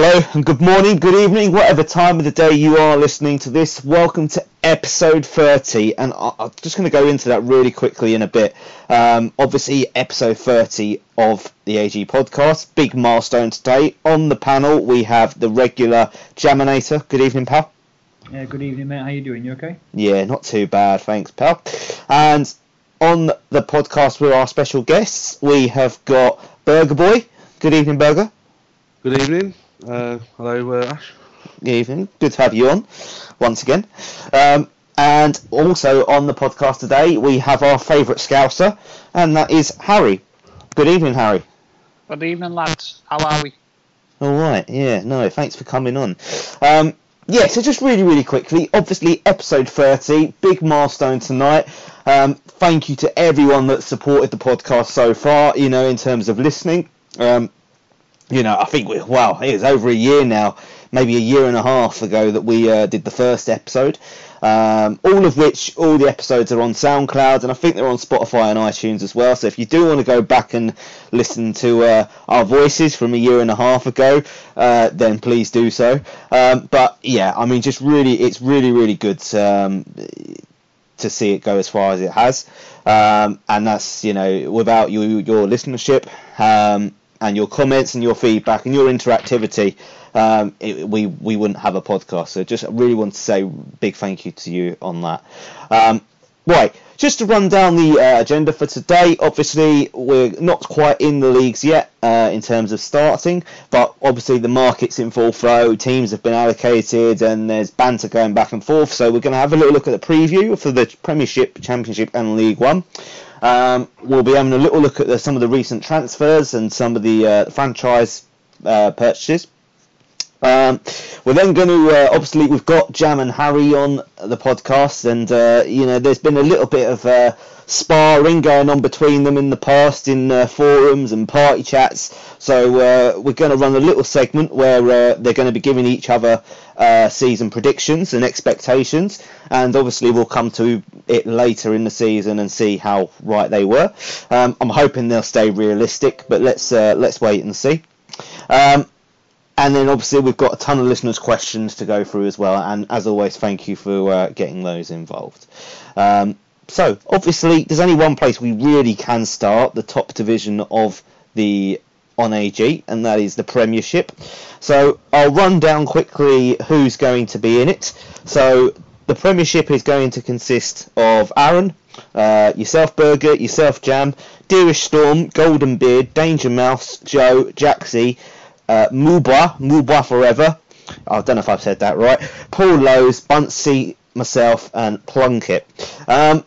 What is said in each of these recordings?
Hello and good morning, good evening, whatever time of the day you are listening to this. Welcome to episode 30, and I- I'm just going to go into that really quickly in a bit. Um, obviously, episode 30 of the AG podcast, big milestone today. On the panel, we have the regular Jaminator. Good evening, pal. Yeah, good evening, mate. How you doing? You okay? Yeah, not too bad, thanks, pal. And on the podcast with our special guests, we have got Burger Boy. Good evening, Burger. Good evening. Uh, hello, uh, Ash. Good evening. Good to have you on once again. Um, and also on the podcast today, we have our favourite Scouser, and that is Harry. Good evening, Harry. Good evening, lads. How are we? All right. Yeah. No. Thanks for coming on. Um, yeah. So just really, really quickly. Obviously, episode thirty, big milestone tonight. Um, thank you to everyone that supported the podcast so far. You know, in terms of listening. Um, you know, I think we wow, it was over a year now, maybe a year and a half ago that we uh, did the first episode. Um, all of which, all the episodes are on SoundCloud, and I think they're on Spotify and iTunes as well. So if you do want to go back and listen to uh, our voices from a year and a half ago, uh, then please do so. Um, but yeah, I mean, just really, it's really, really good. Um, to see it go as far as it has, um, and that's you know without you, your listenership, um, and your comments and your feedback and your interactivity, um, it, we we wouldn't have a podcast. So just really want to say big thank you to you on that. Um, right, just to run down the uh, agenda for today. Obviously, we're not quite in the leagues yet uh, in terms of starting, but obviously the market's in full flow. Teams have been allocated, and there's banter going back and forth. So we're going to have a little look at the preview for the Premiership, Championship, and League One. Um, we'll be having a little look at the, some of the recent transfers and some of the uh, franchise uh, purchases. Um, we're then going to uh, obviously we've got Jam and Harry on the podcast, and uh, you know there's been a little bit of uh, sparring going on between them in the past in uh, forums and party chats. So uh, we're going to run a little segment where uh, they're going to be giving each other season predictions and expectations, and obviously we'll come to it later in the season and see how right they were. Um, I'm hoping they'll stay realistic, but let's let's wait and see. Um, and then obviously we've got a ton of listeners' questions to go through as well. And as always, thank you for uh, getting those involved. Um, so obviously, there's only one place we really can start the top division of the on AG, and that is the Premiership. So I'll run down quickly who's going to be in it. So the Premiership is going to consist of Aaron, uh, yourself Burger, yourself Jam, Deerish Storm, Golden Beard, Danger Mouse, Joe, Jaxie, uh, Muba Forever. I don't know if I've said that right. Paul Lowe's, Bunsey, myself, and Plunkett. Um,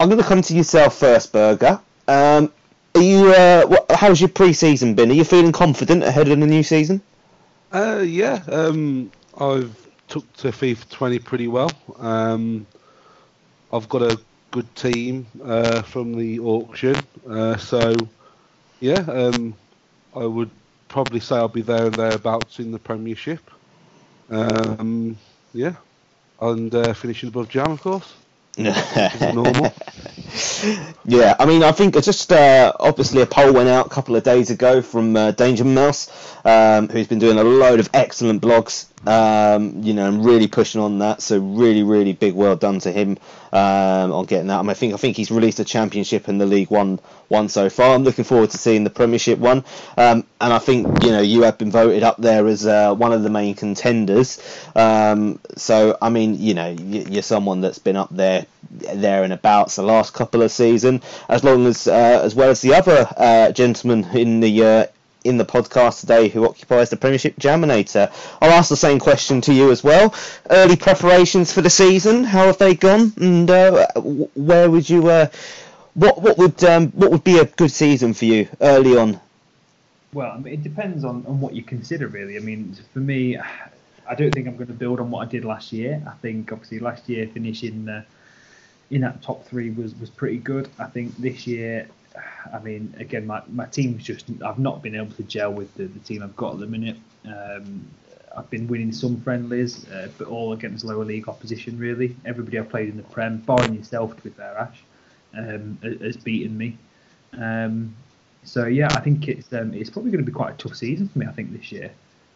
I'm going to come to yourself first, Burger. Um, are you? Uh, what, how's your pre-season been? Are you feeling confident ahead of the new season? Uh, yeah, um, I've took to FIFA 20 pretty well. Um, I've got a good team uh, from the auction, uh, so yeah, um, I would probably say I'll be there and thereabouts in the Premiership. Um, yeah, and uh, finishing above Jam, of course. normal. Yeah, I mean, I think just uh, obviously a poll went out a couple of days ago from uh, Danger Mouse, um, who's been doing a load of excellent blogs, um, you know, and really pushing on that. So really, really big well done to him um, on getting that. I, mean, I think I think he's released a championship and the League One one so far. I'm looking forward to seeing the Premiership one, um, and I think you know you have been voted up there as uh, one of the main contenders. Um, so I mean, you know, you're someone that's been up there, there and abouts the last couple of seasons, as long as uh, as well as the other uh, gentleman in the uh, in the podcast today who occupies the Premiership Jaminator. I'll ask the same question to you as well. Early preparations for the season, how have they gone? And uh, where would you, uh, what what would um, what would be a good season for you early on? Well, I mean, it depends on, on what you consider, really. I mean, for me, I don't think I'm going to build on what I did last year. I think, obviously, last year finishing uh, in that top three was, was pretty good. I think this year, I mean, again, my, my team's just, I've not been able to gel with the, the team I've got at the minute. Um, I've been winning some friendlies, uh, but all against lower league opposition, really. Everybody I've played in the Prem, barring yourself, to be fair, Ash, um, has beaten me. Um, so, yeah, I think it's um, it's probably going to be quite a tough season for me, I think, this year.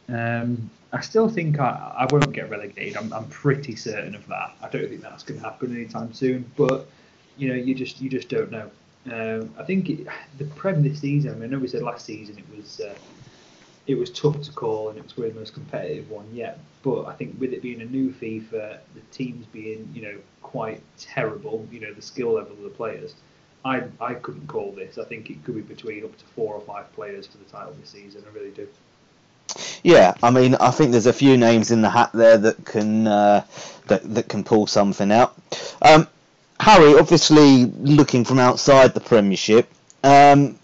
Um, I still think I, I won't get relegated. I'm, I'm pretty certain of that. I don't think that's going to happen anytime soon. But you know, you just you just don't know. Um, I think it, the Prem this season. I, mean, I know we said last season it was uh, it was tough to call and it was probably the most competitive one yet. But I think with it being a new FIFA, the teams being you know quite terrible, you know the skill level of the players. I I couldn't call this. I think it could be between up to four or five players for the title this season. I really do. Yeah, I mean, I think there's a few names in the hat there that can uh, that that can pull something out. Um, Harry, obviously looking from outside the Premiership, um,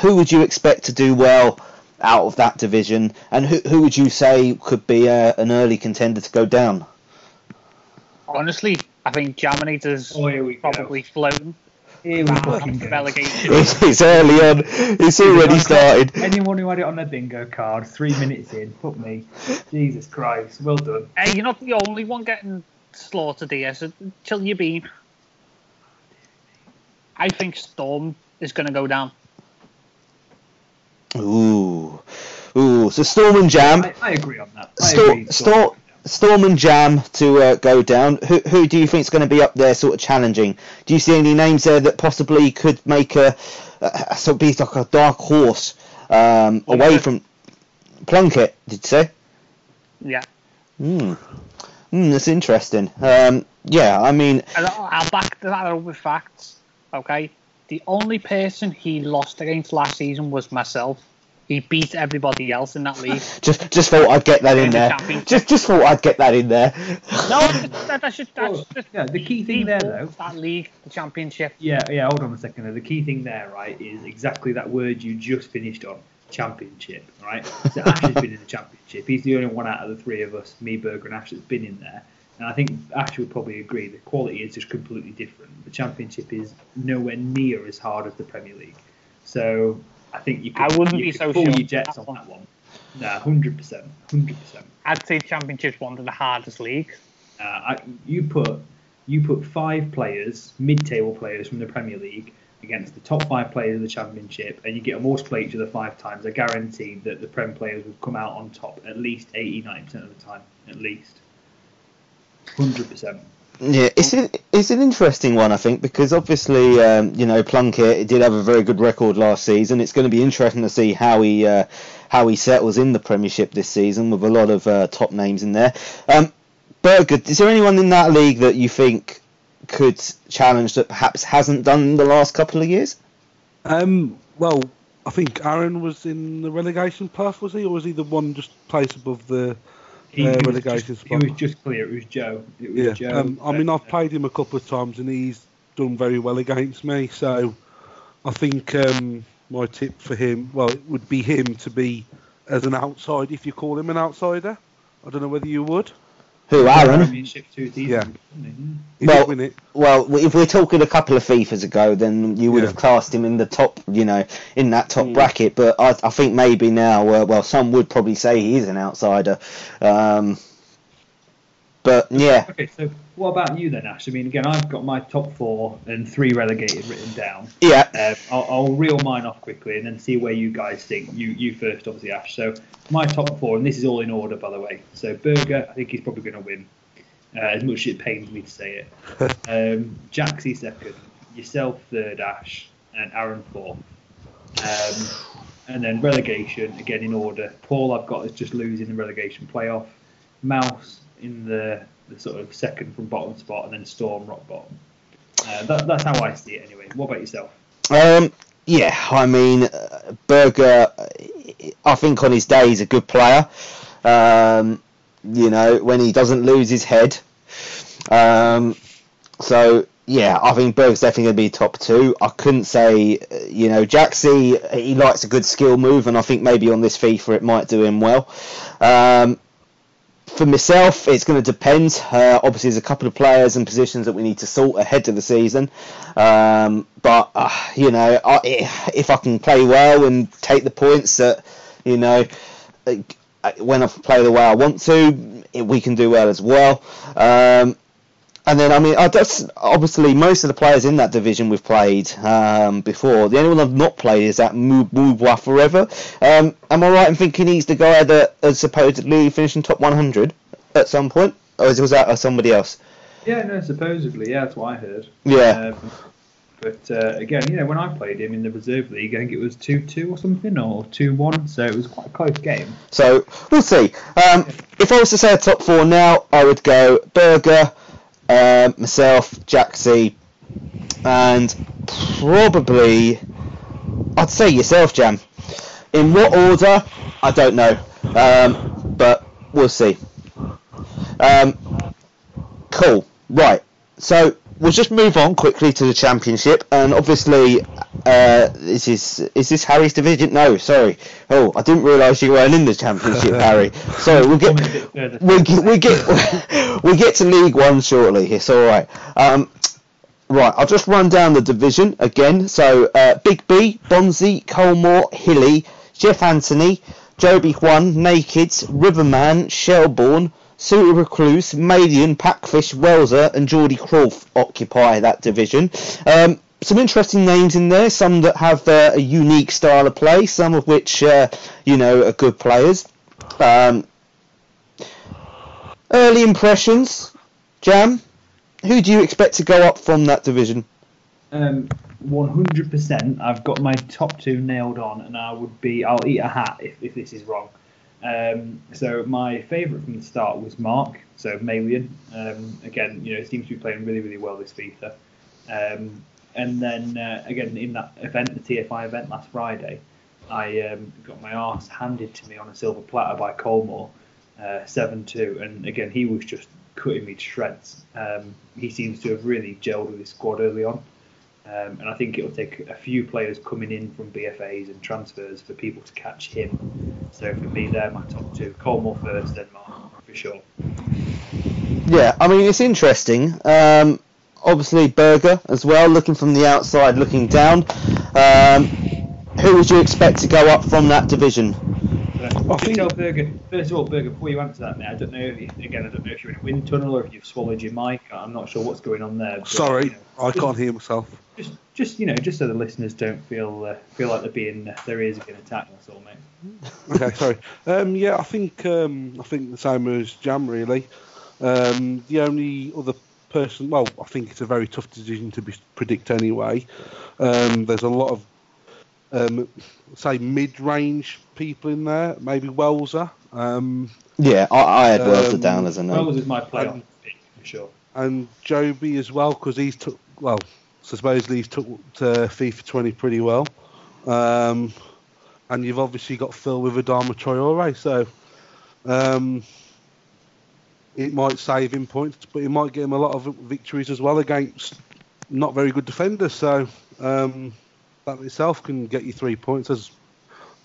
who would you expect to do well out of that division, and who who would you say could be a, an early contender to go down? Honestly, I think Jaminator's Oh, here go. probably floating. Here we fucking relegation. It's, it's early on. It's already started. Anyone who had it on their bingo card, three minutes in, put me. Jesus Christ, well done. Hey, you're not the only one getting slaughtered here, so chill your bean. I think Storm is going to go down. Ooh, ooh. So Storm and Jam. I, I agree on that. I Storm, agree. Storm, Storm and Jam to uh, go down. Who, who do you think is going to be up there, sort of challenging? Do you see any names there that possibly could make a, a sort of be like a dark horse um, away from Plunkett? Did you say? Yeah. Hmm. Hmm. That's interesting. Um, yeah. I mean, I'll I'll back that up with facts. Okay. The only person he lost against last season was myself. He beat everybody else in that league. just just thought I'd get that in In the there. Just just thought I'd get that in there. No, that, that's just that's Well, just yeah, the key he thing there, though. that league, the championship. Yeah, yeah. Hold on a second. Though. The key thing there, right, is exactly that word you just finished on. Championship, right? So Ash has been in the championship. He's the only one out of the three of us, me, Berger, and Ash, that's been in there. And I think Ash would probably agree the quality is just completely different. The championship is nowhere near as hard as the Premier League. So I think you could, I wouldn't be so pull sure your jets on that one. Nah, hundred percent, hundred percent. I'd say championship's one of the hardest leagues. Uh, I, you put you put five players, mid-table players from the Premier League, against the top five players of the Championship, and you get them all to play each other five times. I guarantee that the Prem players will come out on top at least 80, 90 percent of the time, at least. Hundred percent. Yeah, it's an, it's an interesting one, I think, because obviously, um, you know, Plunkett did have a very good record last season. It's going to be interesting to see how he uh, how he settles in the Premiership this season with a lot of uh, top names in there. Um, Berger, is there anyone in that league that you think could challenge that perhaps hasn't done in the last couple of years? Um, well, I think Aaron was in the relegation path, was he, or was he the one just place above the? He, Uh, was just, he was just clear. It was Joe. It was Yeah. Joe. Um, I mean, I've played him a couple of times, and he's done very well against me. So, I think um, my tip for him, well, it would be him to be as an outside, if you call him an outsider. I don't know whether you would. Who, Aaron? Championship two seasons. Yeah. He Well- did win it. Well, if we're talking a couple of FIFAs ago, then you would Yeah. have classed him in the top, you know, in that top Mm. bracket. But I, I think maybe now, uh, well, some would probably say he is an outsider. Um, but yeah, Okay, so what about you then, Ash? I mean, again, I've got my top four and three relegated written down. yeah, Uh, I'll, I'll reel mine off quickly and then see where you guys think. You you first, obviously, Ash. So my top four, and this is all in order, by the way. So Berger, I think he's probably going to win. Uh, as much as it pains me to say it. Um, Jaxie second, yourself third, Ash, and Aaron fourth. Um, and then relegation again in order. Paul, I've got is just losing the relegation playoff. Mouse in the, the sort of second from bottom spot, and then Storm rock bottom. Uh, that, that's how I see it anyway. What about yourself? um, yeah. I mean, uh, Berger, I think on his day he's a good player. Um, you know, when he doesn't lose his head. Um, so yeah, I think Berg's definitely going to be top two. I couldn't say, you know, Jaxie, he likes a good skill move, and I think maybe on this FIFA it might do him well. Um, for myself, it's going to depend. Uh, obviously, there's a couple of players and positions that we need to sort ahead of the season. Um, but uh, you know, I, if I can play well and take the points that you know, when I play the way I want to, we can do well as well. Um, and then, I mean, obviously, most of the players in that division we've played um, before. The only one I've not played is that Mubwa Forever. Um, am I right in thinking he's the guy that has supposedly finished in top 100 at some point? Or was that somebody else? Yeah, no, supposedly, yeah, that's what I heard. Yeah. Um, but uh, again, you know, when I played him in the reserve league, I think it was two-two or something, or two-one, so it was quite a close game. So we'll see. Um, if I was to say a top four now, I would go Berger, uh, myself, Jaxie, and probably I'd say yourself, Jam. In what order? I don't know, um, but we'll see. Um, cool. Right. So we'll just move on quickly to the championship, and obviously, uh, this is is this Harry's division? No, sorry. Oh, I didn't realise you weren't in the championship, Harry. Sorry, we'll get we get we get we get to League One shortly. It's all right. Um, right, I'll just run down the division again. So uh, Big B, Bonzi, Colmore, Hilly, Jeff Anthony, Joby Juan, Nakeds, Riverman, Shelbourne. Suitor Recluse, Madian, Packfish, Welser, and Geordie Croft occupy that division. Um, some interesting names in there, some that have uh, a unique style of play, some of which, uh, you know, are good players. Um, early impressions, Jam, who do you expect to go up from that division? Um, 100%. I've got my top two nailed on, and I would be, I'll eat a hat if, if this is wrong. Um, so my favourite from the start was Mark, so Malian. Um, again, you know, seems to be playing really, really well this FIFA. Um, and then uh, again in that event, the TFI event last Friday, I um, got my arse handed to me on a silver platter by Colmore, uh, seven two, and again he was just cutting me to shreds. Um, he seems to have really gelled with his squad early on. Um, and I think it'll take a few players coming in from BFAs and transfers for people to catch him. So for me, they're my top two. Colmore first, then Mark, for sure. Yeah, I mean, it's interesting. Um, obviously, Berger as well, looking from the outside, looking down. Um, who would you expect to go up from that division? I think tell Berger, first of all, Berger, before you answer that, mate, I don't know if you, again, I don't know if you're in a wind tunnel or if you've swallowed your mic. I'm not sure what's going on there. But, Sorry, you know, I can't hear myself. Just, just you know, just so the listeners don't feel uh, feel like they're being uh, their ears are being attacked. That's all, mate. okay, sorry. Um, yeah, I think um, I think the same as Jam really. Um, the only other person, well, I think it's a very tough decision to be, predict anyway. Um, there's a lot of um, say mid-range people in there, maybe Welser. Um, Yeah, I, I had Welser Um, down as a name. Wells is my playoff Um, pick for sure. and Joby as well because he's took well supposedly he's took to FIFA 20 pretty well. Um, and you've obviously got Phil with Adama Traore, so um, it might save him points, but it might get him a lot of victories as well against not very good defenders. So um, that itself can get you three points, as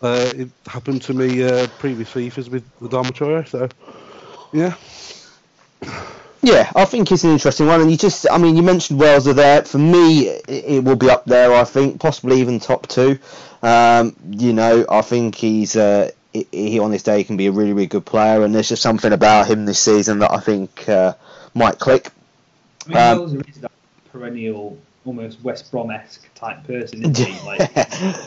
uh, it happened to me uh, previous FIFAs with the Traore. So yeah. Yeah, I think it's an interesting one, and you just, I mean, you mentioned Wales are there. For me, it, it will be up there. I think possibly even top two. Um, you know, I think he's uh, he, on his day can be a really, really good player, and there's just something about him this season that I think uh, might click. I mean, Um, is that perennial, almost West Brom-esque type person, isn't he? Like,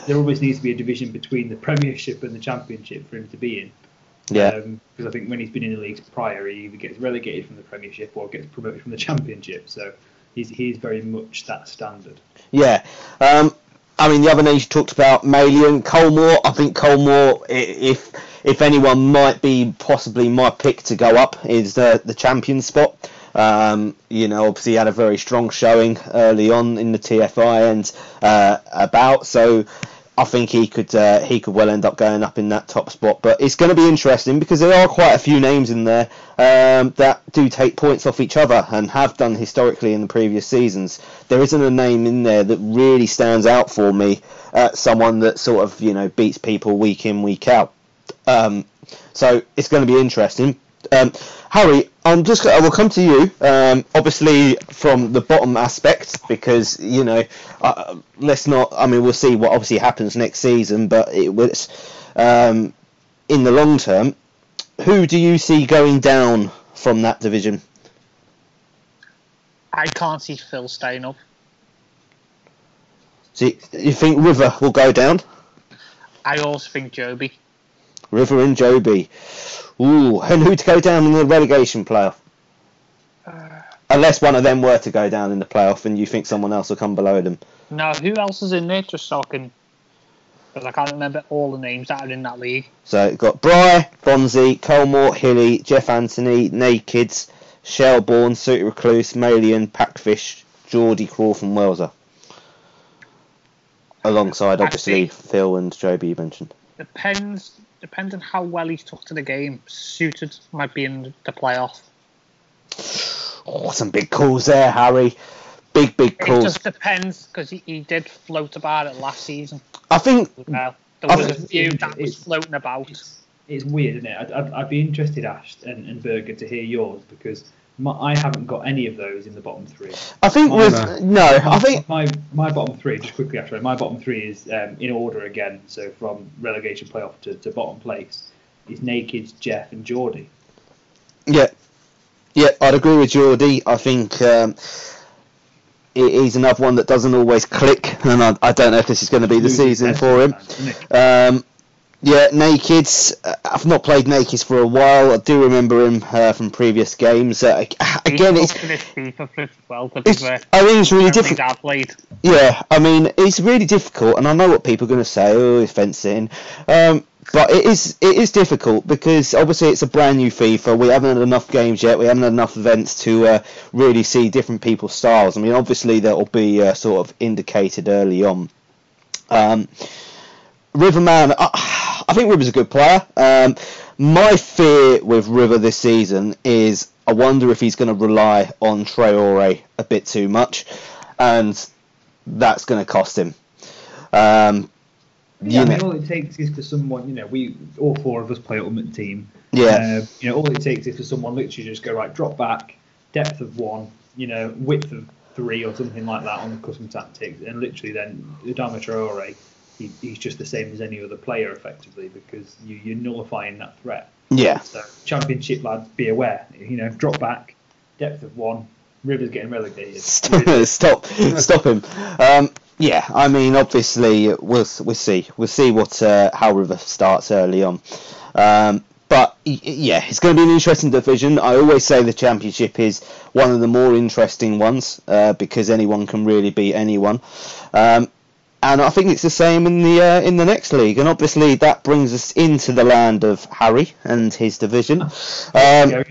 there always needs to be a division between the Premiership and the Championship for him to be in. Yeah, Because I think when he's been in the leagues prior, he either gets relegated from the Premiership or gets promoted from the Championship. So he's he's very much that standard. yeah. Um, I mean, the other names you talked about, Malian, Colmore. I think Colmore, if if anyone might be possibly my pick to go up, is the the champion spot. Um, you know, obviously he had a very strong showing early on in the TFI and uh, about, so I think he could uh, he could well end up going up in that top spot. But it's going to be interesting because there are quite a few names in there um, that do take points off each other and have done historically in the previous seasons. There isn't a name in there that really stands out for me. Uh, someone that sort of you know beats people week in week out. Um, so it's going to be interesting. Um, Harry, I'm just I will come to you. Um, obviously from the bottom aspect because you know uh, let's not. I mean we'll see what obviously happens next season, but it was um, in the long term. Who do you see going down from that division? I can't see Phil staying up. So you, you think River will go down? I also think Joby. River and Joby. Ooh, and who to go down in the relegation playoff? Uh, Unless one of them were to go down in the playoff and you think someone else will come below them. Now, who else is in there? Just so I can. Because I can't remember all the names that are in that league. So got Bry, Bonzi, Colmore, Hilly, Jeff Anthony, Nakeds, Shelbourne, Suit Recluse, Malian, Packfish, Geordie, Crawford, and Welser. Alongside, obviously, Phil and Joby you mentioned. Depends. Depends on how well he's took to the game. Suited might be in the playoff. Oh, some big calls there, Harry. Big, big calls. It just depends because he, he did float about it last season. I think Well, there I was a think few that was floating about. It's, it's weird, isn't it? I'd, I'd, I'd be interested, Ash and, and Berger, to hear yours because my, I haven't got any of those in the bottom three. I think with no. no, I think my my bottom three, just quickly after my bottom three is um, in order again. So from relegation playoff to, to bottom place is Naked, Jeff, and Geordie. Yeah, yeah, I'd agree with Geordie. I think um, he's another one that doesn't always click, and I, I don't know if this is going to be the season for him. sometimes, isn't it? Um, yeah, Nakeds. Uh, I've not played Nakeds for a while. I do remember him uh, from previous games. Uh, again, it's, up to this FIFA as well. It's I mean, it's really difficult. Yeah, I mean, it's really difficult, and I know what people are going to say. Oh, it's fencing, um, but it is it is difficult because obviously it's a brand new FIFA. We haven't had enough games yet. We haven't had enough events to uh, really see different people's styles. I mean, obviously that will be uh, sort of indicated early on. Um, Riverman, I, I think River's a good player. Um, my fear with River this season is I wonder if he's going to rely on Traore a bit too much, and that's going to cost him. Um, Yeah, you I mean, know, all it takes is for someone, you know, we all four of us play Ultimate Team. Yeah. Uh, you know, all it takes is for someone literally just go right, drop back, depth of one, you know, width of three or something like that on the custom tactics, and literally then Adama Traore, he, he's just the same as any other player effectively because you, you're nullifying that threat. yeah, So Championship lads, be aware. You know, drop back, depth of one. Rivers getting relegated. stop, stop, stop him. Um, yeah, I mean, obviously we'll we'll see, we'll see what uh, how River starts early on. Um, but yeah, it's going to be an interesting division. I always say the championship is one of the more interesting ones uh, because anyone can really beat anyone. Um, and I think it's the same in the uh, in the next league, and obviously that brings us into the land of Harry and his division. Um,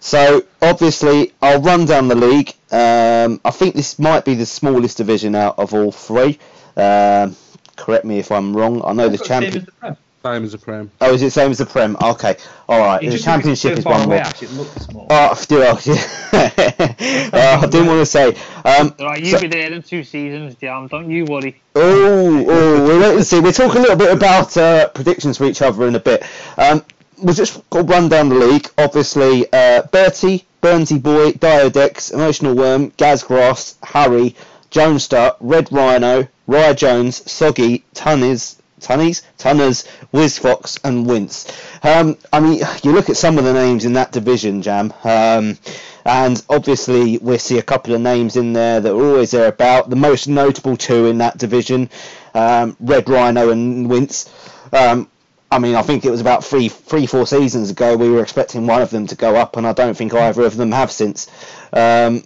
so obviously, I'll run down the league. Um, I think this might be the smallest division out of all three. Um, correct me if I'm wrong. I know the got same as the Prem. A prem. Oh, is it same as the Prem? Okay, all right. It The championship is one away, more. Actually, it looks small. Oh, do I? I didn't want to say. Um, Right, you so- be there in two seasons, Jam. Don't you worry. Oh, oh, we'll wait and see. We'll talk a little bit about uh, predictions for each other in a bit. Um, we'll just go run down the league. Obviously, uh, Bertie, Burnsy Boy, Diodex, Emotional Worm, Gazgrass, Harry, Jonestar, Red Rhino, Rye Jones, Soggy, Tunnies, Tunnies, Tunners, Whizfox, and Wince. Um, I mean, you look at some of the names in that division, Jam. Um, and obviously, we see a couple of names in there that are always there about. The most notable two in that division, um, Red Rhino and Wince. Um, I mean, I think it was about three, three, four seasons ago we were expecting one of them to go up, and I don't think either of them have since. Um,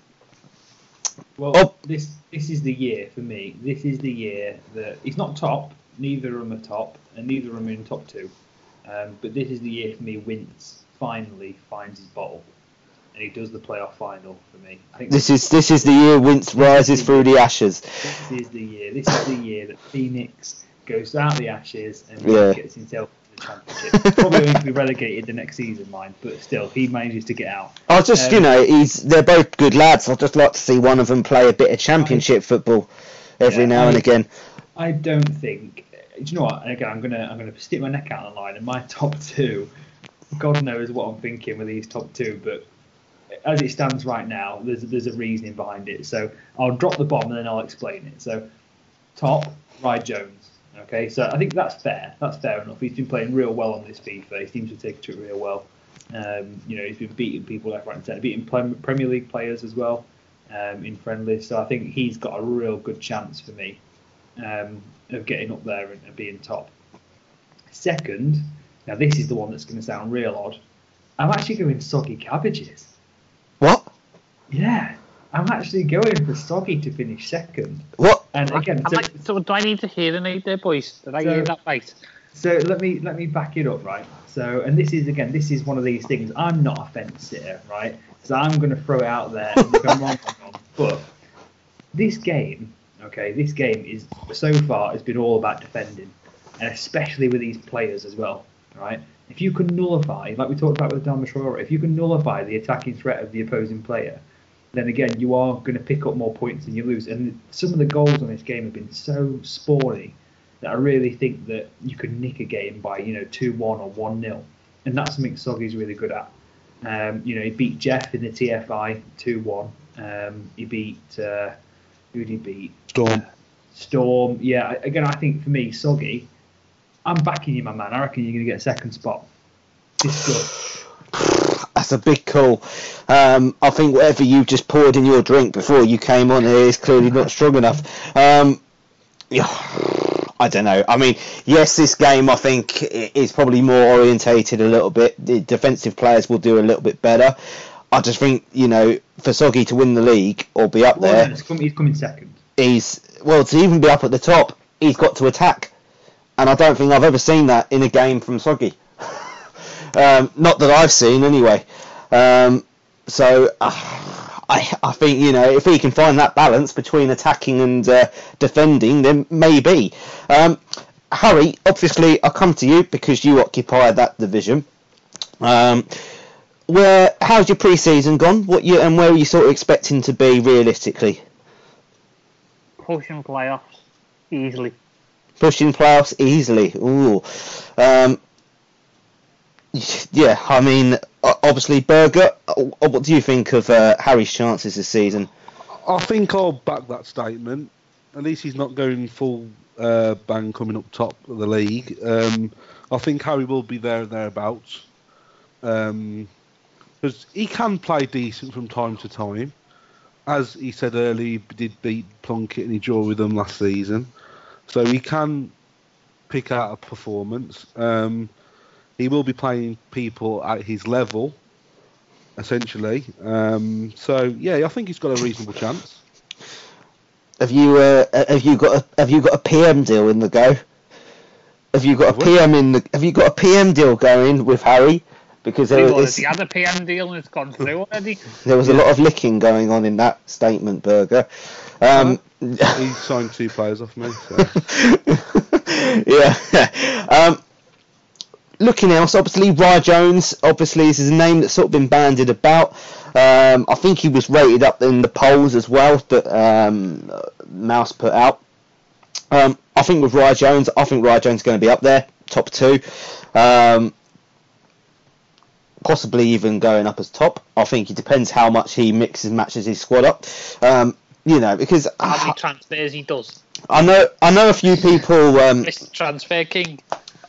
Well, Oh. this this is the year for me. This is the year that he's not top. Neither of them are top, and neither of them are in top two. Um, but this is the year for me. Wince finally finds his bottle, and he does the playoff final for me. I think this is this is the year Wince rises through the ashes. this is the year. This is the year that Phoenix goes out of the ashes and Yeah. gets himself to the championship. Probably going to be relegated the next season, mind, but still, he manages to get out. I just, Um, you know, he's they're both good lads. I'd just like to see one of them play a bit of championship football every Yeah, now and again. I don't think. Do you know what? Again, I'm gonna I'm gonna stick my neck out on the line. And my top two, God knows what I'm thinking with these top two, but as it stands right now, there's there's a reasoning behind it. So I'll drop the bomb and then I'll explain it. So top, Rye Jones. Okay, so I think that's fair. That's fair enough. He's been playing real well on this FIFA. He seems to take to it real well. Um, you know, he's been beating people left, right, and centre, beating Premier League players as well. um, in friendlies. So I think he's got a real good chance for me um, of getting up there and, and being top. Second, now this is the one that's going to sound real odd. I'm actually going soggy cabbages. What? Yeah, I'm actually going for soggy to finish second. What? And again, I'm so, like, so do I need to hear an eight there, boys? Did I So- hear that right? so let me let me back it up, right? So, and this is again, this is one of these things. I'm not a fence sitter, right? So I'm going to throw it out there. And if I'm wrong, But this game, okay, this game is so far has been all about defending, and especially with these players as well, right? If you can nullify, like we talked about with Dalmashora, if you can nullify the attacking threat of the opposing player, then again you are going to pick up more points than you lose. And some of the goals on this game have been so spawny that I really think that you could nick a game by you know two one or one 0 and that's something Soggy's really good at. Um, you know, he beat Jeff in the TFI two one. Um, he beat uh, who did he beat? Storm. Storm. Yeah, again, I think for me, Soggy, I'm backing you, my man. I reckon you're going to get a second spot. This good. That's a big call. Um, I think whatever you just poured in your drink before you came on here is clearly not strong enough. Um, yeah, I don't know. I mean, yes, this game I think is probably more orientated a little bit. The defensive players will do a little bit better. I just think you know for Soggy to win the league or be up Well, there, coming, he's coming second. he's well to even be up at the top, he's got to attack, and I don't think I've ever seen that in a game from Soggy. um, not that I've seen anyway. Um, so uh, I I think you know if he can find that balance between attacking and uh, defending, then maybe. Um, Harry, obviously I come to you because you occupy that division. Um, where how's your pre-season gone? What you and where are you sort of expecting to be realistically? Pushing playoffs easily. pushing playoffs easily. Ooh. Um, yeah, I mean, obviously, Berger. uh, What do you think of uh, Harry's chances this season? I think I'll back that statement. At least he's not going full uh, bang coming up top of the league. Um, I think Harry will be there and thereabouts. Because he can play decent from time to time. As he said earlier, he did beat Plunkett and he drew with them last season. So he can pick out a performance. Um, he will be playing people at his level, essentially. Um, so yeah, I think he's got a reasonable chance. Have you uh, have you got a have you got a PM deal in the go? Have you got a? PM in the Have you got a PM deal going with Harry? Because there, Well, is, the other PM deal and it's gone through already. there was a lot of licking going on in that statement, Burger. Um, He signed two players off me. So. yeah. Um, looking else, obviously, Rye Jones, obviously, is a name that's sort of been bandied about. Um, I think he was rated up in the polls as well that um, Mouse put out. Um, I think with Rye Jones, I think Rye Jones is going to be up there, top two. Um, possibly even going up as top. I think it depends how much he mixes and matches his squad up. Um, you know, because How many transfers he does. I know I know a few people um, Mr. Transfer King.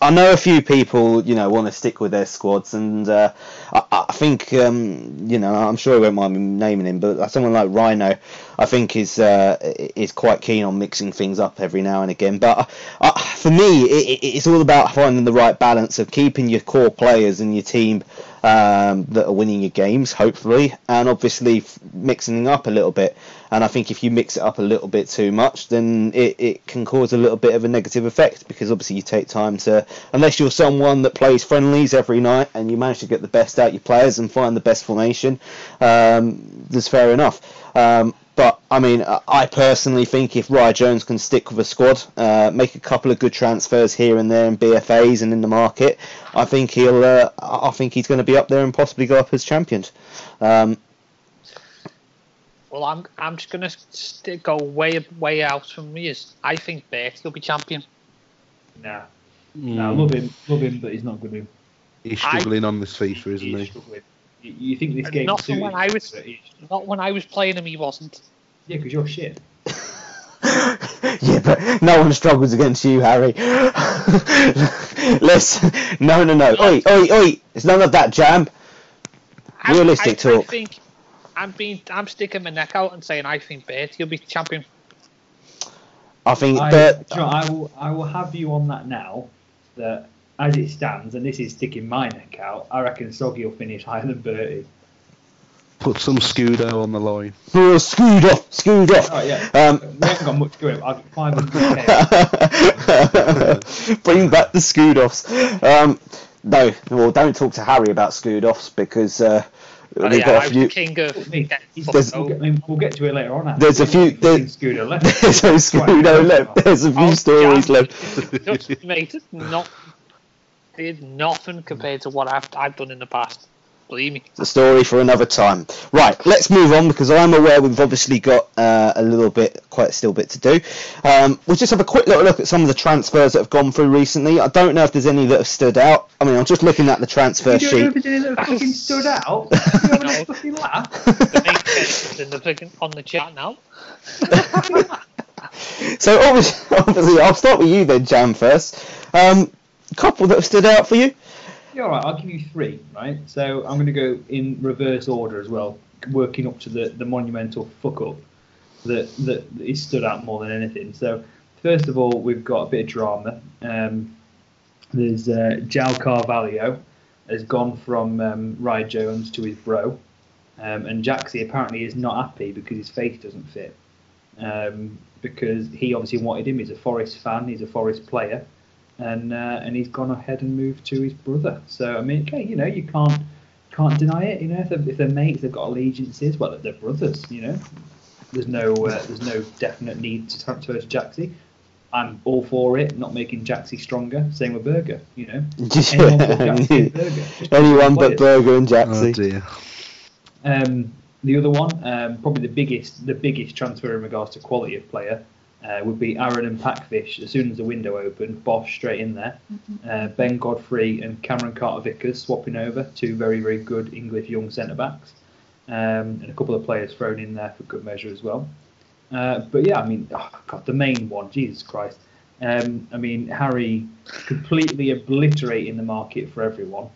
I know a few people, you know, want to stick with their squads, and uh, I, I think, um, you know, I'm sure he won't mind me naming him, but someone like Rhino, I think is uh, is quite keen on mixing things up every now and again. But uh, for me, it- it's all about finding the right balance of keeping your core players and your team um, that are winning your games, hopefully, and obviously mixing up a little bit. And I think if you mix it up a little bit too much, then it, it can cause a little bit of a negative effect because obviously you take time to, unless you're someone that plays friendlies every night and you manage to get the best out your players and find the best formation, um, that's fair enough. Um, but I mean, I- I personally think if Rye Jones can stick with a squad, uh, make a couple of good transfers here and there in BFAs and in the market, I think he'll. Uh, I I think he's going to be up there and possibly go up as champion. Um, Well, I'm I'm just gonna go way way out from me. Is I think Bert will be champion. Nah, nah, Mm. love him, love him, but he's not good. Him. He's struggling on this FIFA, isn't he? struggling. You, you think this game? Not suited when I was- Not when I was playing him, he wasn't. Yeah, because you're shit. yeah, but no one struggles against you, Harry. Let's. No, no, no. Oi, oi, oi. It's none of that jam. Realistic I, I talk. think I'm being, I'm sticking my neck out and saying I think Bertie will be champion. I think I, Bert, do you know, I will I will have you on that now. That as it stands, and this is sticking my neck out. I reckon Soggy will finish higher than Bertie. Put some Scudo on the line. oh, screwed off. Oh yeah. Um, we haven't got much going. I've got 500k. Bring back the Scoodoffs. Um, no, well, don't talk to Harry about Scoodoffs because uh, Oh, they've yeah, got I a was few. king of. Me, getting he's- fucked There's- we'll, get, I mean, we'll get to it later on. actually. There's a few- Fucking there- Scooter left. There's no Scudo left. There's a few Oh, stories yeah. left. Just, mate, it's not. It's nothing compared to what I've, I've done in the past. Believe me. The story for another time. Right, let's move on because I'm aware we've obviously got uh, a little bit, quite a still bit to do. Um, we'll just have a quick little look at some of the transfers that have gone through recently. I don't know if there's any that have stood out. I mean, I'm just looking at the transfer You don't know sheet. if there's any that fucking stood out. You having No. fucking laugh? The main in the freaking on the chat now. So obviously, obviously, I'll start with you then, Jam first. Um, couple that have stood out for you. Yeah, all right. I'll give you three. Right. So I'm going to go in reverse order as well, working up to the, the monumental fuck up that that is stood out more than anything. So first of all, we've got a bit of drama. Um, there's uh, João Carvalho has gone from um, Rye Jones to his bro, um, and Jaxie apparently is not happy because his face doesn't fit. Um, because he obviously wanted him. He's a Forest fan. He's a Forest player and uh, and he's gone ahead and moved to his brother. So I mean, okay, you know, you can't can't deny it. You know, if they're, if they're mates, they've got allegiances. Well, they're brothers. You know, there's no uh, there's no definite need to transfer to Jaxie. I'm all for it. Not making Jaxie stronger. Same with Burger. You know, anyone but Jaxie and Burger. Anyone but. Burger and Oh dear. Um, the other one, um, probably the biggest, the biggest transfer in regards to quality of player, uh, would be Aaron and Packfish. As soon as the window opened, Bosch straight in there. Uh, ben Godfrey and Cameron Carter Vickers swapping over, two very very good English young centre backs, um, and a couple of players thrown in there for good measure as well. Uh, but yeah, I mean, oh God, the main one, Jesus Christ. Um, I mean, Harry completely obliterating the market for everyone.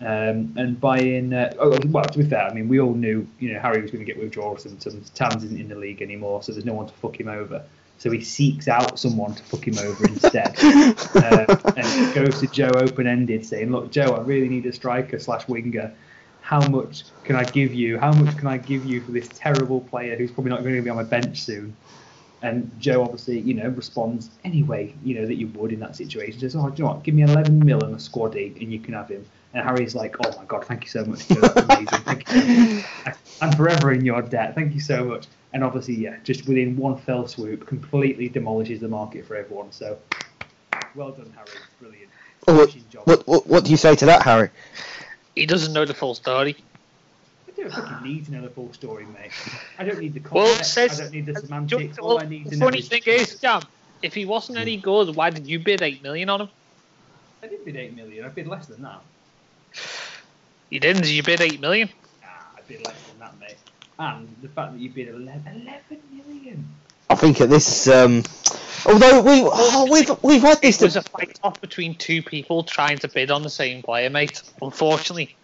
Um, and buying, uh, oh, well, to be fair, I mean, we all knew, you know, Harry was going to get withdrawal symptoms. Tams isn't in the league anymore, so there's no one to fuck him over. So he seeks out someone to fuck him over instead, uh, and goes to Joe open-ended, saying, "Look, Joe, I really need a striker slash winger. How much can I give you? How much can I give you for this terrible player who's probably not going to be on my bench soon?" And Joe obviously, you know, responds anyway, you know, that you would in that situation. Says, "Oh, do you know what? Give me 11 mil and a squaddy, and you can have him." And Harry's like, "Oh my god, thank you so much, Joe. Amazing. You. I- I'm forever in your debt. Thank you so much." And obviously, yeah, just within one fell swoop, completely demolishes the market for everyone. So, well done, Harry. Brilliant. Oh, what, job. what, what, what do you say to that, Harry? He doesn't know the full story. I don't fucking need to know the full story, mate. I don't need the Well, context. it says. I don't need the semantics. ju- All I need the to know funny is thing is, Jam, if he wasn't any good, why did you bid eight million on him? I didn't bid eight million. I bid less than that. You didn't. You bid eight million. Ah, I bid less than that, mate. And the fact that you bid 11, 11 million. I think at this, um, although we oh, we've we've had this. It was a fight off between two people trying to bid on the same player, mate. Unfortunately,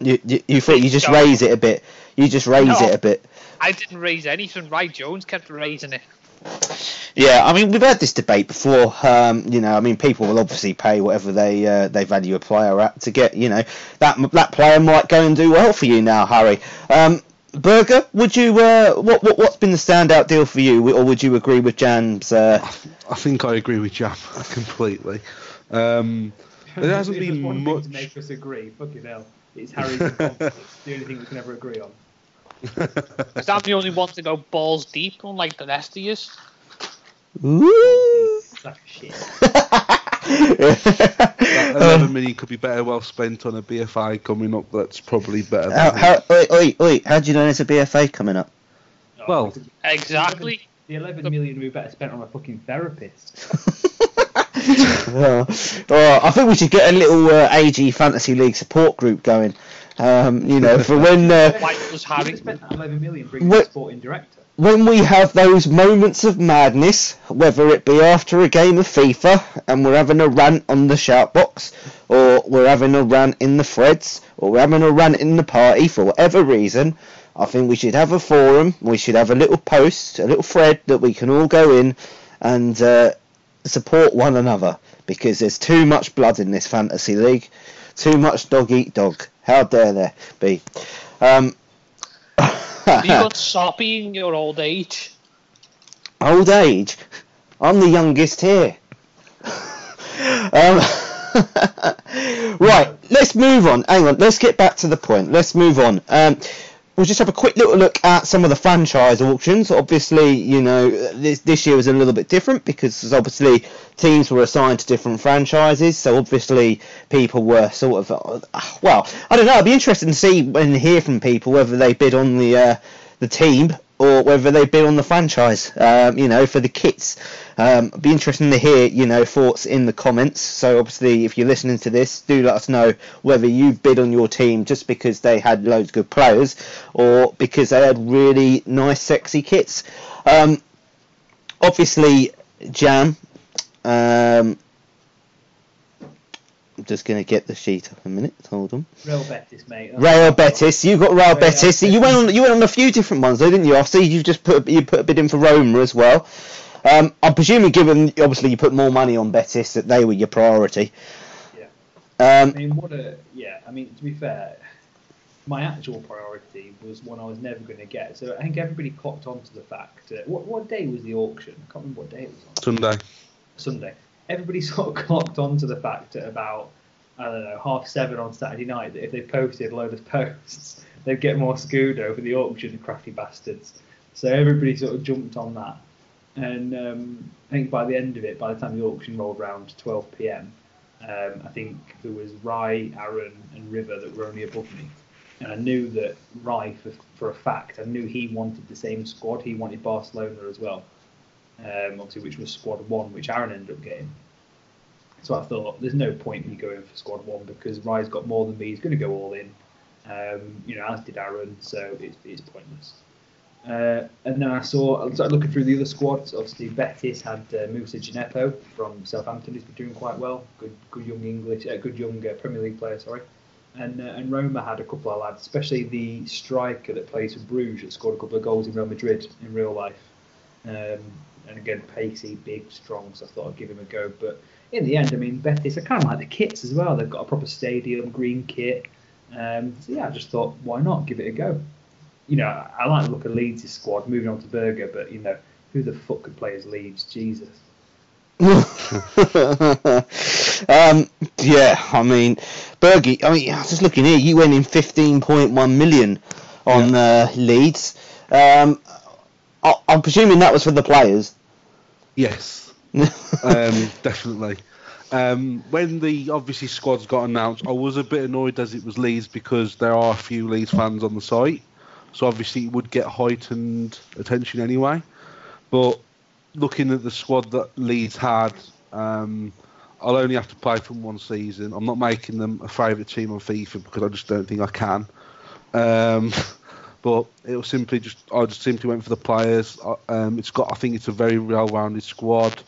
You, you, you thought you just raise it a bit. You just raise No. it a bit. I didn't raise anything. Ray Jones kept raising it. Yeah, I mean we've had this debate before. Um, you know, I mean people will obviously pay whatever they uh, they value a player at to get. You know, that that player might go and do well for you now, Harry. Um, Berger, would you? Uh, what what what's been the standout deal for you, or would you agree with Jan's? Uh, I think I agree with Jam completely. Um, there hasn't been one much. thing to make us agree. Fucking hell. It's Harry's the only thing we can ever agree on. Because I'm the only one to go balls deep, unlike the rest of you. Ooh. That's shit. That 11 million could be better well spent on a BFI coming up. That's probably better. how, Than how, oi, oi, oi, how do you know there's a BFA coming up? Oh, Well- Exactly. The 11 million we better spent on a fucking therapist. well, well, I think we should get a little uh, AG Fantasy League support group going. Um, you know, for when uh, Like was Harry Harry. spent 11 million bringing What- a sporting director. when we have those moments of madness, whether it be after a game of FIFA and we're having a rant on the shout box, or we're having a rant in the threads, or we're having a rant in the party for whatever reason, I think we should have a forum. We should have a little post, a little thread that we can all go in and uh, support one another because there's too much blood in this fantasy league, too much dog eat dog. How dare there be? Um, you got soppy in your old age. Old age? I'm the youngest here. um, right, let's move on. Hang on, let's get back to the point. Let's move on. Um, we'll just have a quick little look at some of the franchise auctions. Obviously, you know, this this year was a little bit different because obviously teams were assigned to different franchises. So obviously people were sort of, uh, well, I don't know. It'd be interesting to see and hear from people whether they bid on the uh, the team or whether they bid on the franchise. Um, you know, for the kits. Um, be interesting to hear, you know, thoughts in the comments. So obviously, if you're listening to this, do let us know whether you bid on your team just because they had loads of good players, or because they had really nice, sexy kits. Um, obviously, Jam. Um, I'm just going to get the sheet up a minute. Hold on. Real Betis, mate. Real Betis. You got Real, Real Betis. You went on. You went on a few different ones, though, didn't you? I see you've just put you put a bid in for Roma as well. Um, I'm presuming, given obviously you put more money on Betis, that they were your priority. Yeah. I Um, mean, what a yeah. I mean, to be fair, my actual priority was one I was never going to get. So I think everybody clocked onto the fact. Uh, what what day was the auction? I can't remember what day it was on. Sunday. Sunday. Everybody sort of clocked onto the fact at about I don't know half seven on Saturday night that if they posted a load of posts, they'd get more Scudo for the auction. Crafty bastards. So everybody sort of jumped on that, and um, I think by the end of it, by the time the auction rolled around 12 p.m., um, I think there was Rye, Aaron, and River that were only above me. And I knew that Rye, for, for a fact, I knew he wanted the same squad. He wanted Barcelona as well, um, obviously, which was squad one, which Aaron ended up getting. So I thought, there's no point me going for squad one because Rye's got more than me. He's going to go all in, um, you know, as did Aaron. So it's, it's pointless. Uh, and then I saw, I started looking through the other squads. Obviously, Betis had uh, Moussa Djenepo from Southampton, who's been doing quite well. Good, good young English, uh, good young uh, Premier League player. Sorry. And uh, and Roma had a couple of lads, especially the striker that plays for Bruges, that scored a couple of goals in Real Madrid in real life. Um, and again, pacey, big, strong. So I thought I'd give him a go. But in the end, I mean, Betis, I kind of like the kits as well. They've got a proper stadium, green kit. Um, so yeah, I just thought, why not give it a go? You know, I like the look of Leeds' squad. Moving on to Berger, but you know, who the fuck could play as Leeds? Jesus. um, yeah, I mean, Bergie. I mean, I was just looking here, you went in 15.1 million on uh, Leeds. Um, I, I'm presuming that was for the players. Yes, um, definitely. Um, when the obviously squads got announced, I was a bit annoyed as it was Leeds because there are a few Leeds fans on the site, so obviously it would get heightened attention anyway. But looking at the squad that Leeds had, um, I'll only have to play from one season. I'm not making them a favourite team on FIFA because I just don't think I can. Um, but it was simply just I just simply went for the players. Uh, Um, it's got I think it's a very well-rounded squad.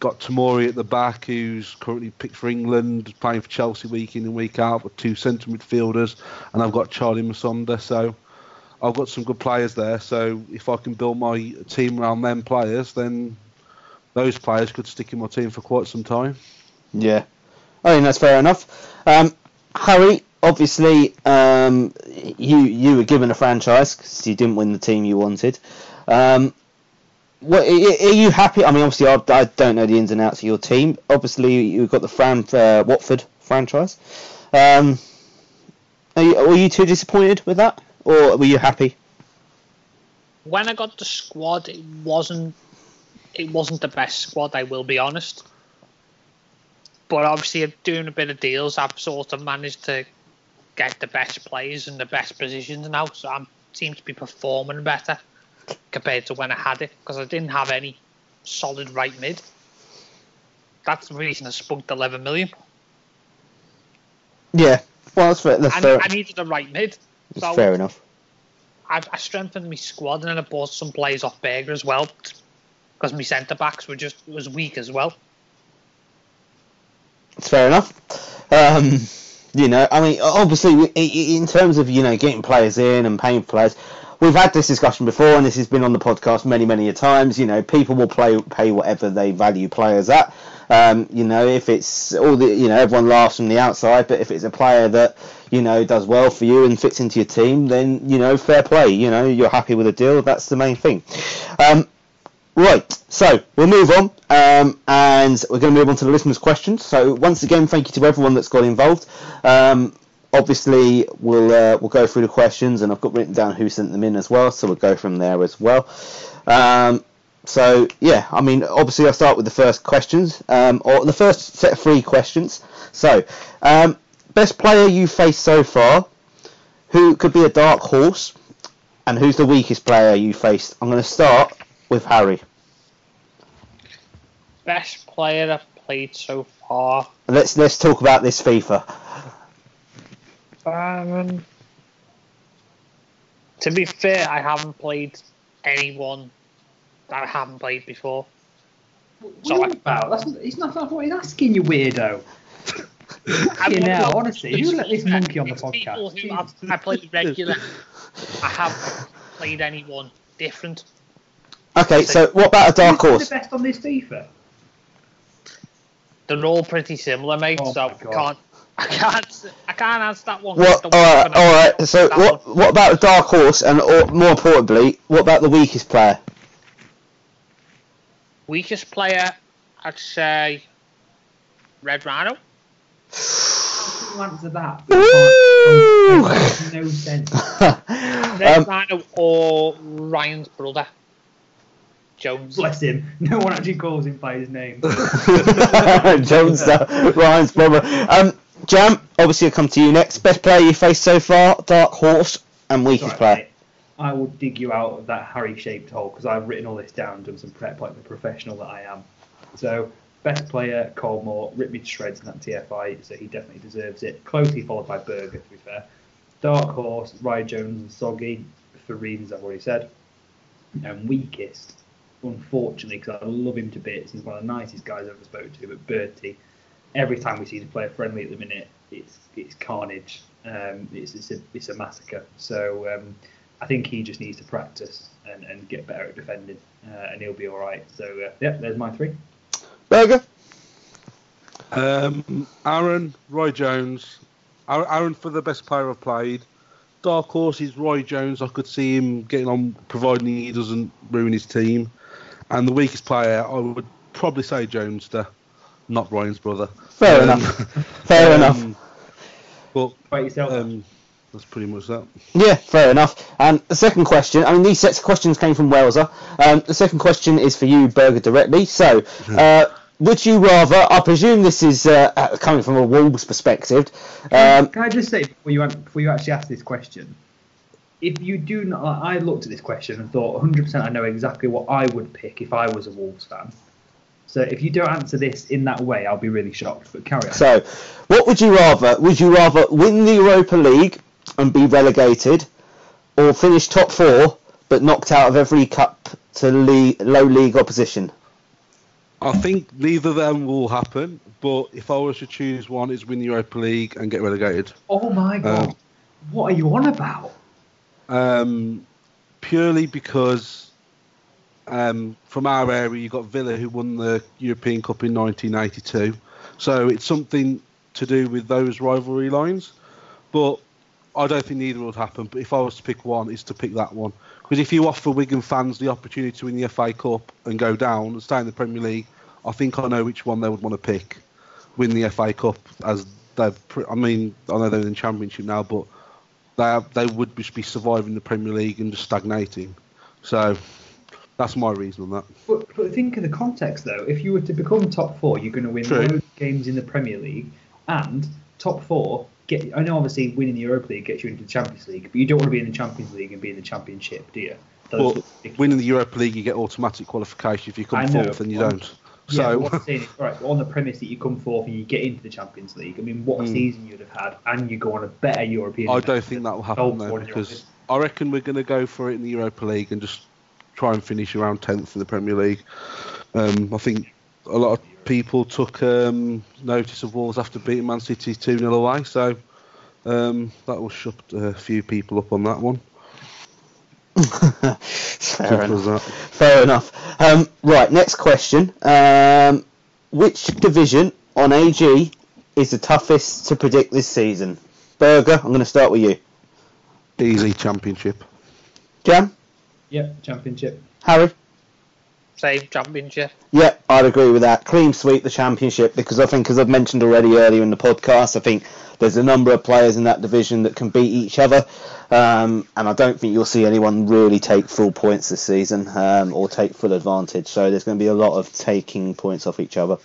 Got Tomori at the back, who's currently picked for England, playing for Chelsea week in and week out. With two centre midfielders, and I've got Charlie Musonda. So I've got some good players there. So if I can build my team around them players, then those players could stick in my team for quite some time. Yeah, I think that's fair enough. Um, Harry, obviously, um, you you were given a franchise because you didn't win the team you wanted. Um, what, are you happy? I mean, obviously, I, I don't know the ins and outs of your team. Obviously, you've got the Fran uh, Watford franchise. Um, are you, were you too disappointed with that, or were you happy? When I got the squad, it wasn't it wasn't the best squad. I will be honest. But obviously, doing a bit of deals, I've sort of managed to get the best players in the best positions now. So I seem to be performing better compared to when I had it because I didn't have any solid right mid. That's the reason I spunked 11 million. Yeah, well, that's fair. That's I, fair, I needed a right mid. that's So fair enough. I, I strengthened my squad and then I bought some players off Berger as well because my centre backs were just was weak as well. It's fair enough. Um, you know, I mean, obviously, in terms of you know getting players in and paying players, we've had this discussion before, and this has been on the podcast many, many a times. You know, people will play pay whatever they value players at. Um, you know, if it's all the, you know, everyone laughs from the outside, but if it's a player that you know does well for you and fits into your team, then you know, fair play. You know, you're happy with the deal. That's the main thing. Um, Right, so we'll move on, um, and we're going to move on to the listeners' questions. So once again, thank you to everyone that's got involved. Um, obviously, we'll uh, we'll go through the questions, and I've got written down who sent them in as well, so we'll go from there as well. Um, so yeah, I mean, obviously, I'll start with the first questions, um, or the first set of three questions. So, um, best player you faced so far, who could be a dark horse, and who's the weakest player you faced? I'm going to start with Harry. Best player I've played so far. Let's let's talk about this FIFA. Um, to be fair, I haven't played anyone that I haven't played before. What so I, about? That's, it's not, that's what he's asking, you weirdo. you know, honestly, you let this monkey on the podcast. People who I played regular, I haven't played anyone different. Okay, so what about a dark horse? the best on this FIFA? They're all pretty similar, mate. Oh so I can't, I can't, I can't answer that one. What? All right, all right. So what? One. What about the dark horse? And or, more importantly, what about the weakest player? Weakest player, I'd say Red Rhino. You answer that. No sense. Red um, Rhino or Ryan's brother. Jones. Bless him. No one actually calls him by his name. Jones, uh, Ryan's brother. Um, Jam, obviously I'll come to you next. Best player you faced so far, Dark Horse, and weakest Sorry, player. Mate. I will dig you out of that Harry-shaped hole because I've written all this down, and done some prep like the professional that I am. So, best player, Colmore, ripped me to shreds in that TFI, so he definitely deserves it. Closely followed by Berger, to be fair. Dark Horse, Ryan Jones, and Soggy, for reasons I've already said. And weakest, unfortunately, because I love him to bits. He's one of the nicest guys I've ever spoken to. But Bertie, every time we see the player friendly at the minute, it's it's carnage. Um, it's it's a it's a massacre. So um, I think he just needs to practice and, and get better at defending, uh, and he'll be all right. So uh, yeah, there's my three. Berger. Um, Aaron, Roy Jones. Aaron for the best player I've played. Dark horse is Roy Jones. I could see him getting on, providing he doesn't ruin his team. And the weakest player, I would probably say Jones, not Ryan's brother. Fair um, enough. Fair um, enough. But um, that's pretty much that. Yeah, fair enough. And the second question, I mean, these sets of questions came from Welser. Um, the second question is for you, Berger, directly. So, uh, would you rather? I presume this is uh, coming from a Wolves perspective. Um, Can I just say before you before you actually ask this question, if you do not, I looked at this question and thought 100% I know exactly what I would pick if I was a Wolves fan. So if you don't answer this in that way, I'll be really shocked. But carry on. So, what would you rather? Would you rather win the Europa League and be relegated, or finish top four but knocked out of every cup to league, low league opposition? I think neither of them will happen. But if I was to choose one, it's win the Europa League and get relegated. Oh my god! Um, what are you on about? Um, purely because um, from our area, you've got Villa who won the European Cup in 1982. So it's something to do with those rivalry lines. But I don't think neither would happen. But if I was to pick one, it's to pick that one. Because if you offer Wigan fans the opportunity to win the FA Cup and go down and stay in the Premier League, I think I know which one they would want to pick. Win the FA Cup as they've. I mean, I know they're in the Championship now, but they they would just be surviving the Premier League and just stagnating. So that's my reason on that. But, but think of the context though. If you were to become top four, you're going to win True. games in the Premier League, and top four get. I know obviously winning the Europa League gets you into the Champions League, but you don't want to be in the Champions League and be in the Championship, do you? Those winning the Europa League, you get automatic qualification. If you come fourth, then you don't. So yeah, saying is, right, on the premise that you come fourth and you get into the Champions League. I mean, what a mm. season you'd have had, and you go on a better European. I don't think that will happen though, because I reckon we're going to go for it in the Europa League and just try and finish around 10th in the Premier League. Um, I think a lot of people took um, notice of Wolves after beating Man City 2 0 away, so um, that will shut a few people up on that one. Fair enough. that. Fair enough. Um, right, next question. Um, which division on AG is the toughest to predict this season? Berger, I'm going to start with you. Easy championship. Jam? Yep, championship. Harry? Same championship. Yeah, I'd agree with that. Clean sweep the championship because I think, as I've mentioned already earlier in the podcast, I think there's a number of players in that division that can beat each other, um, and I don't think you'll see anyone really take full points this season um, or take full advantage. So there's going to be a lot of taking points off each other.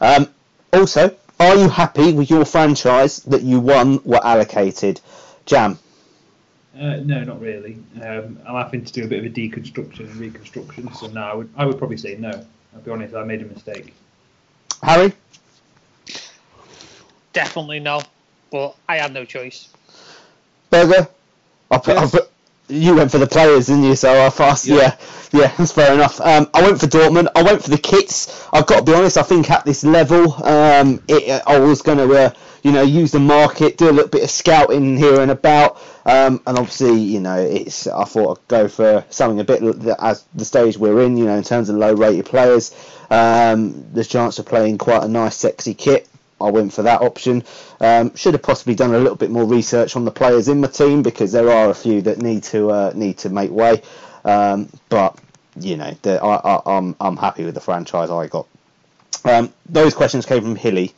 Um, also, are you happy with your franchise that you won were allocated? Jam. Uh, no, not really. Um, I'm having to do a bit of a deconstruction and reconstruction, so no, I would, I would probably say no. I'll be honest, I made a mistake. Harry? Definitely no. But I had no choice. Burger? I put, I put, you went for the players, didn't you? So I fast. Yeah. Yeah. yeah, that's fair enough. Um, I went for Dortmund. I went for the kits. I've got to be honest. I think at this level, um, it, I was going to, uh, you know, use the market, do a little bit of scouting here and about. Um, and obviously, you know, it's. I thought I'd go for something a bit as the stage we're in. You know, in terms of low-rated players, um, there's chance of playing quite a nice, sexy kit. I went for that option. Um, should have possibly done a little bit more research on the players in my team because there are a few that need to uh, need to make way. Um, but you know, the, I, I'm I'm happy with the franchise I got. Um, those questions came from Hilly,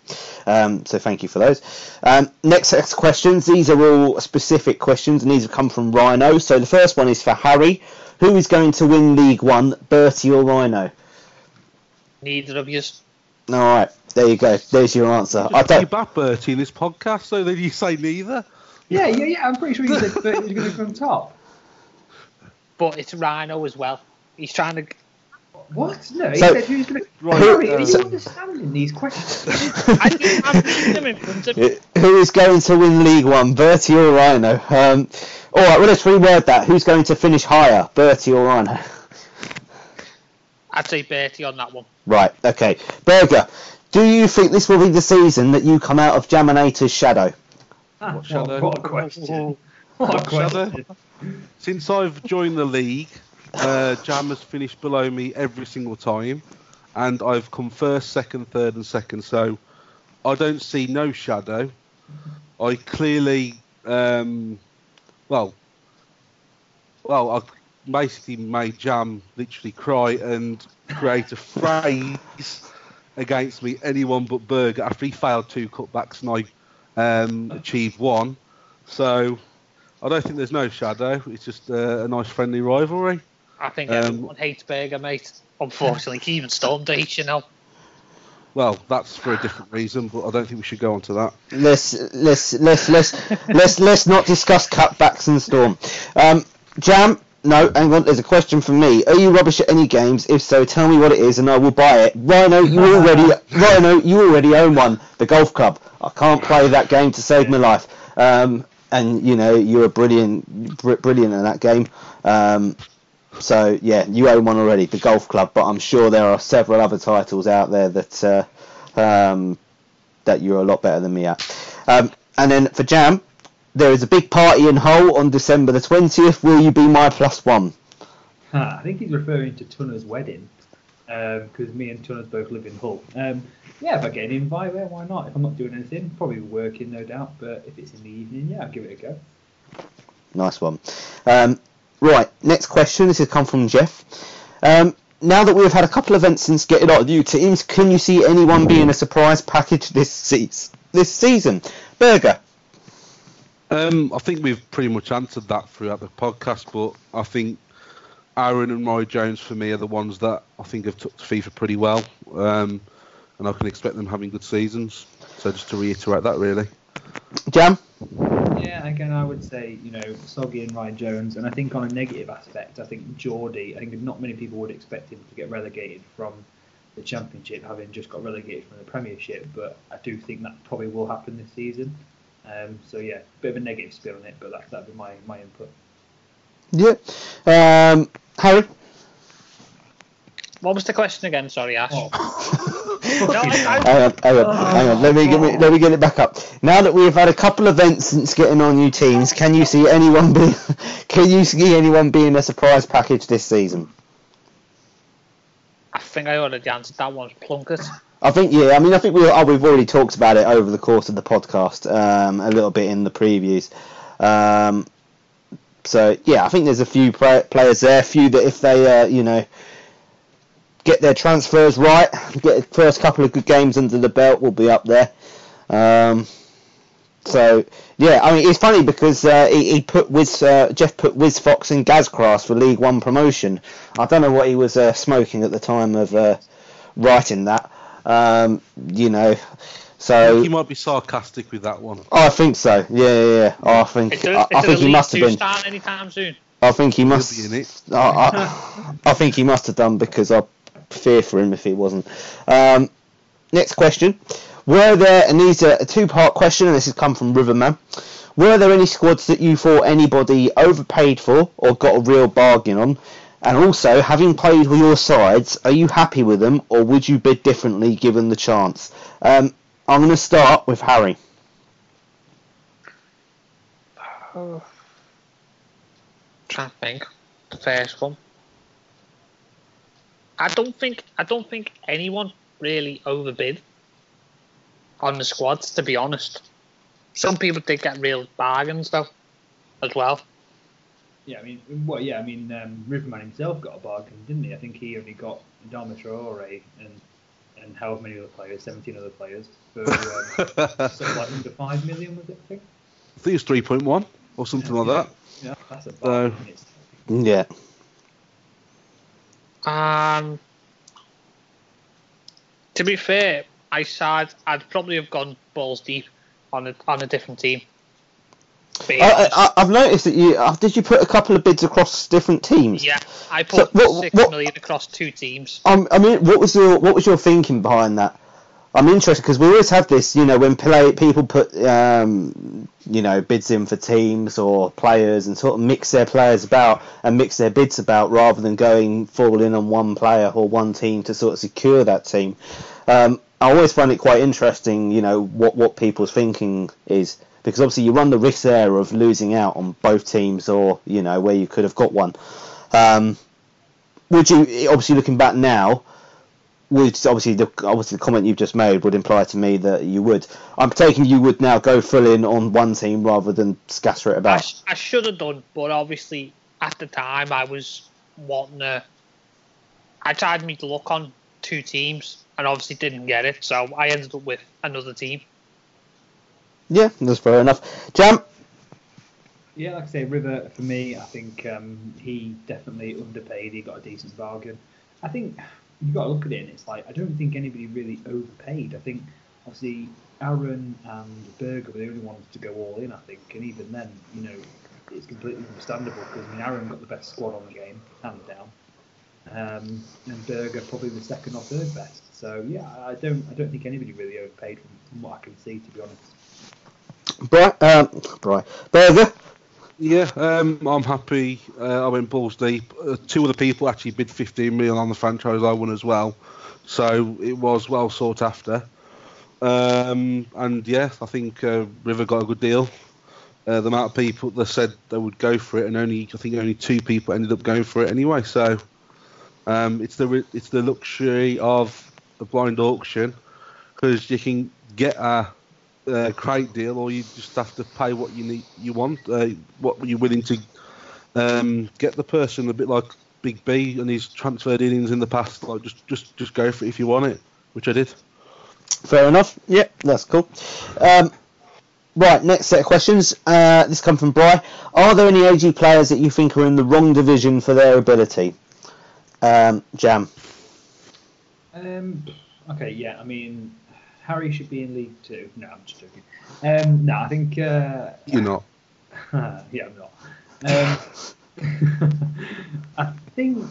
um, so thank you for those. Um, next set of questions. These are all specific questions, and these have come from Rhino. So the first one is for Harry. Who is going to win League One, Bertie or Rhino? Neither of you. All right, there you go. There's your answer. I Just be don't. back, Bertie, in this podcast, so that you say neither. Yeah, yeah, yeah. I'm pretty sure you said Bert was going to come top. But it's Rhino as well. He's trying to. What? No, he So- said who's going to. Right, Harry, are uh, you understanding these questions? I think I'm reading them in front of me. Who is going to win League One, Bertie or Rhino? Um, all right, well let's reword that. Who's going to finish higher, Bertie or Rhino? I'd say Bertie on that one. Right, okay. Berger, do you think this will be the season that you come out of Jaminator's shadow? Ah, What shadow? what, what a question. What a shadow? question. Since I've joined the league, uh, Jam has finished below me every single time, and I've come first, second, third, and second. So I don't see no shadow. I clearly, um, well, well, I basically made Jam literally cry and create a phrase against me, anyone but Berger, after he failed two cutbacks and I um, achieved one. So I don't think there's no shadow. It's just uh, a nice friendly rivalry. I think Um, everyone hates Berger, mate. Unfortunately, even Storm hates you know. Well, that's for a different reason, but I don't think we should go on to that. Let's let's let's let's let's let's not discuss cutbacks and Storm. Um, Jam, no, hang on. There's a question from me. Are you rubbish at any games? If so, tell me what it is, and I will buy it. Rhino, you already Rhino, you already own one. The golf club. I can't play that game to save my life. Um, and you know you're a brilliant, br- brilliant in that game. Um, so yeah, you own one already, the golf club. But I'm sure there are several other titles out there that uh, um, that you're a lot better than me at. Um, and then for Jam, there is a big party in Hull on December the 20th. Will you be my plus one? Ah, I think he's referring to Tunner's wedding because me and Tunner's both live in Hull. Um, yeah, if I get an invite, yeah, why not? If I'm not doing anything, probably working, no doubt. But if it's in the evening, yeah, I'll give it a go. Nice one. Um, right, next question. This has come from Jeff. Um, now that we've had a couple of events since getting out of new teams, can you see anyone being a surprise package this season? This season, Berger. Um, I think we've pretty much answered that throughout the podcast, but I think Aaron and Roy Jones for me are the ones that I think have took to FIFA pretty well, um, and I can expect them having good seasons. So just to reiterate that, really. Jam. Yeah, again, I would say, you know, Soggy and Ryan Jones, and I think on a negative aspect, I think Geordie, I think not many people would expect him to get relegated from the Championship, having just got relegated from the Premiership, but I do think that probably will happen this season. Um, so, yeah, bit of a negative spin on it, but that, that'd be my, my input. Yeah. Um, Harry. What was the question again? Sorry, Ash. Oh. No, I, I, Hang on, hang on, hang on. Let me get me, let me get it back up. Now that we've had a couple of events since getting on new teams, can you see anyone be? Can you see anyone being a surprise package this season? I think I already answered that one. Plunkett. I think yeah. I mean, I think we oh, we've already talked about it over the course of the podcast um, a little bit in the previews. Um, so yeah, I think there's a few players there, a few that if they uh, you know get their transfers right, get the first couple of good games under the belt, will be up there. Um, so yeah, I mean it's funny because uh, he, he put Wiz, uh, Jeff put Wiz Fox and Gazcraft for League One promotion. I don't know what he was uh, smoking at the time of uh, writing that. Um, you know, so think he might be sarcastic with that one. I think so. Yeah, yeah, yeah. I think It's I, a, I it's think he must have been. start anytime soon. I think he must. be in it. I, I, I think he must have done because I fear for him if he wasn't. Um, next question. Were there, and these are a two part question, and this has come from Riverman. Were there any squads that you thought anybody overpaid for or got a real bargain on? And also, having played with your sides, are you happy with them or would you bid differently given the chance? Um, I'm going to start with Harry. trying to think. The first one. I don't think I don't think anyone really overbid on the squads, to be honest. Some people did get real bargains though, as well. Yeah, I mean, well, yeah, I mean, um, Riverman himself got a bargain, didn't he? I think he only got Adama Traore and and however many other players, 17 other players, for um, something like under five million, was it? I think. I think it's three point one or something like that. Yeah, that's a bargain. It's- Yeah. Um, to be fair, I said I'd probably have gone balls deep on a on a different team. I, I, I've noticed that you uh, did you put a couple of bids across different teams. yeah, I So put what- six million what- across two teams. Um, I mean, what was your what was your thinking behind that? I'm interested because we always have this, you know, when play people put, um, you know, bids in for teams or players and sort of mix their players about and mix their bids about rather than going full in on one player or one team to sort of secure that team. Um, I always find it quite interesting, you know, what what people's thinking is because obviously you run the risk there of losing out on both teams or you know where you could have got one. Um, would you obviously looking back now? Would obviously the obviously the comment you've just made would imply to me that you would. I'm taking you would now go full in on one team rather than scatter it I, about. sh- I should have done, but obviously at the time I was wanting to. I tried me to look on two teams and obviously didn't get it, so I ended up with another team. Yeah, that's fair enough. Jam. Yeah, like I say, River for me, I think um, he definitely underpaid. He got a decent bargain. I think you've got to look at it, and it's like I don't think anybody really overpaid. I think obviously Aaron and Berger were the only ones to go all in. I think, and even then, you know, it's completely understandable because I mean Aaron got the best squad on the game, hands down, um, and Berger probably the second or third best. So yeah, I don't, I don't think anybody really overpaid from, from what I can see, to be honest. Bri- um, Bri- Berger. Yeah, um, I'm happy. Uh, I went balls deep. Uh, two other people actually bid 15 million on the franchise I won as well, so it was well sought after. Um, and yeah, I think uh, River got a good deal. Uh, the amount of people that said they would go for it, and only I think only two people ended up going for it anyway. So um, it's the it's the luxury of a blind auction because you can get a uh, crate deal, or you just have to pay what you need, you want, uh, what you're willing to um, get the person. A bit like Big B and his transfer dealings in the past. Like just, just, just go for it if you want it, which I did. Fair enough. Yeah, that's cool. Um, right, next set of questions. Uh, this come from Bry. Are there any AG players that you think are in the wrong division for their ability? Um, Jam. Um, okay, yeah, I mean, Harry should be in League Two. No, I'm just joking. Um, no, I think. Uh, You're not. yeah, I'm not. Um, I think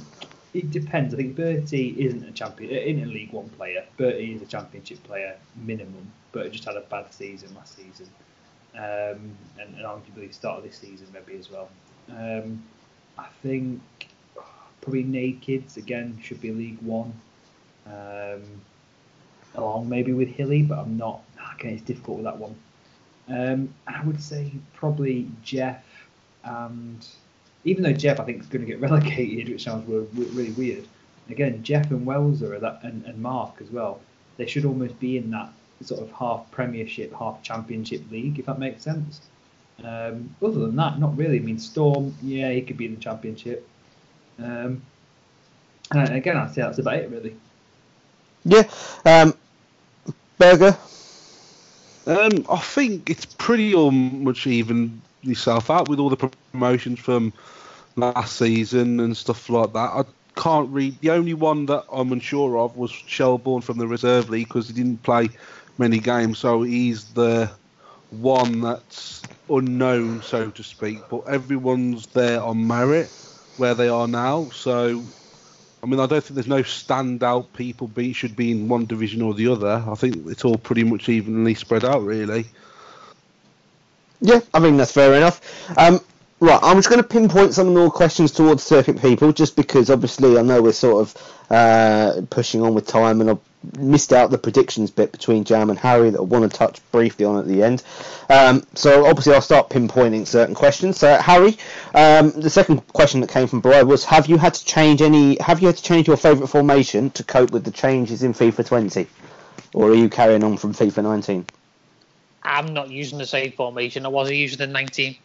it depends. I think Bertie isn't a champion, uh, isn't a League One player. Bertie is a Championship player minimum, but just had a bad season last season, um, and, and arguably start of this season maybe as well. Um, I think probably Nakeds again should be League One. Um, along maybe with Hilly, but I'm not. Okay, it's difficult with that one. Um, I would say probably Jeff and even though Jeff I think is going to get relegated, which sounds really, really weird. Again, Jeff and Welser are that, and, and Mark as well. They should almost be in that sort of half Premiership, half Championship league, if that makes sense. Um, other than that, not really. I mean, Storm, yeah, he could be in the Championship. Um, and again, I'd say that's about it, really. Yeah. Um, Burger. Um, I think it's pretty much even yourself out with all the promotions from last season and stuff like that. I can't read. The only one that I'm unsure of was Shelbourne from the reserve league because he didn't play many games, so he's the one that's unknown, so to speak. But everyone's there on merit where they are now. So, I mean, I don't think there's no standout people be should be in one division or the other. I think it's all pretty much evenly spread out, really. Yeah, I mean that's fair enough. Um, right, I'm just going to pinpoint some more questions towards circuit people, just because obviously I know we're sort of uh, pushing on with time, and missed out the predictions bit between Jam and Harry that I want to touch briefly on at the end. Um, so obviously I'll start pinpointing certain questions. So Harry, um, the second question that came from Brian was: Have you had to change any? Have you had to change your favourite formation to cope with the changes in FIFA 20, or are you carrying on from FIFA 19? I'm not using the same formation I wasn't using the 19.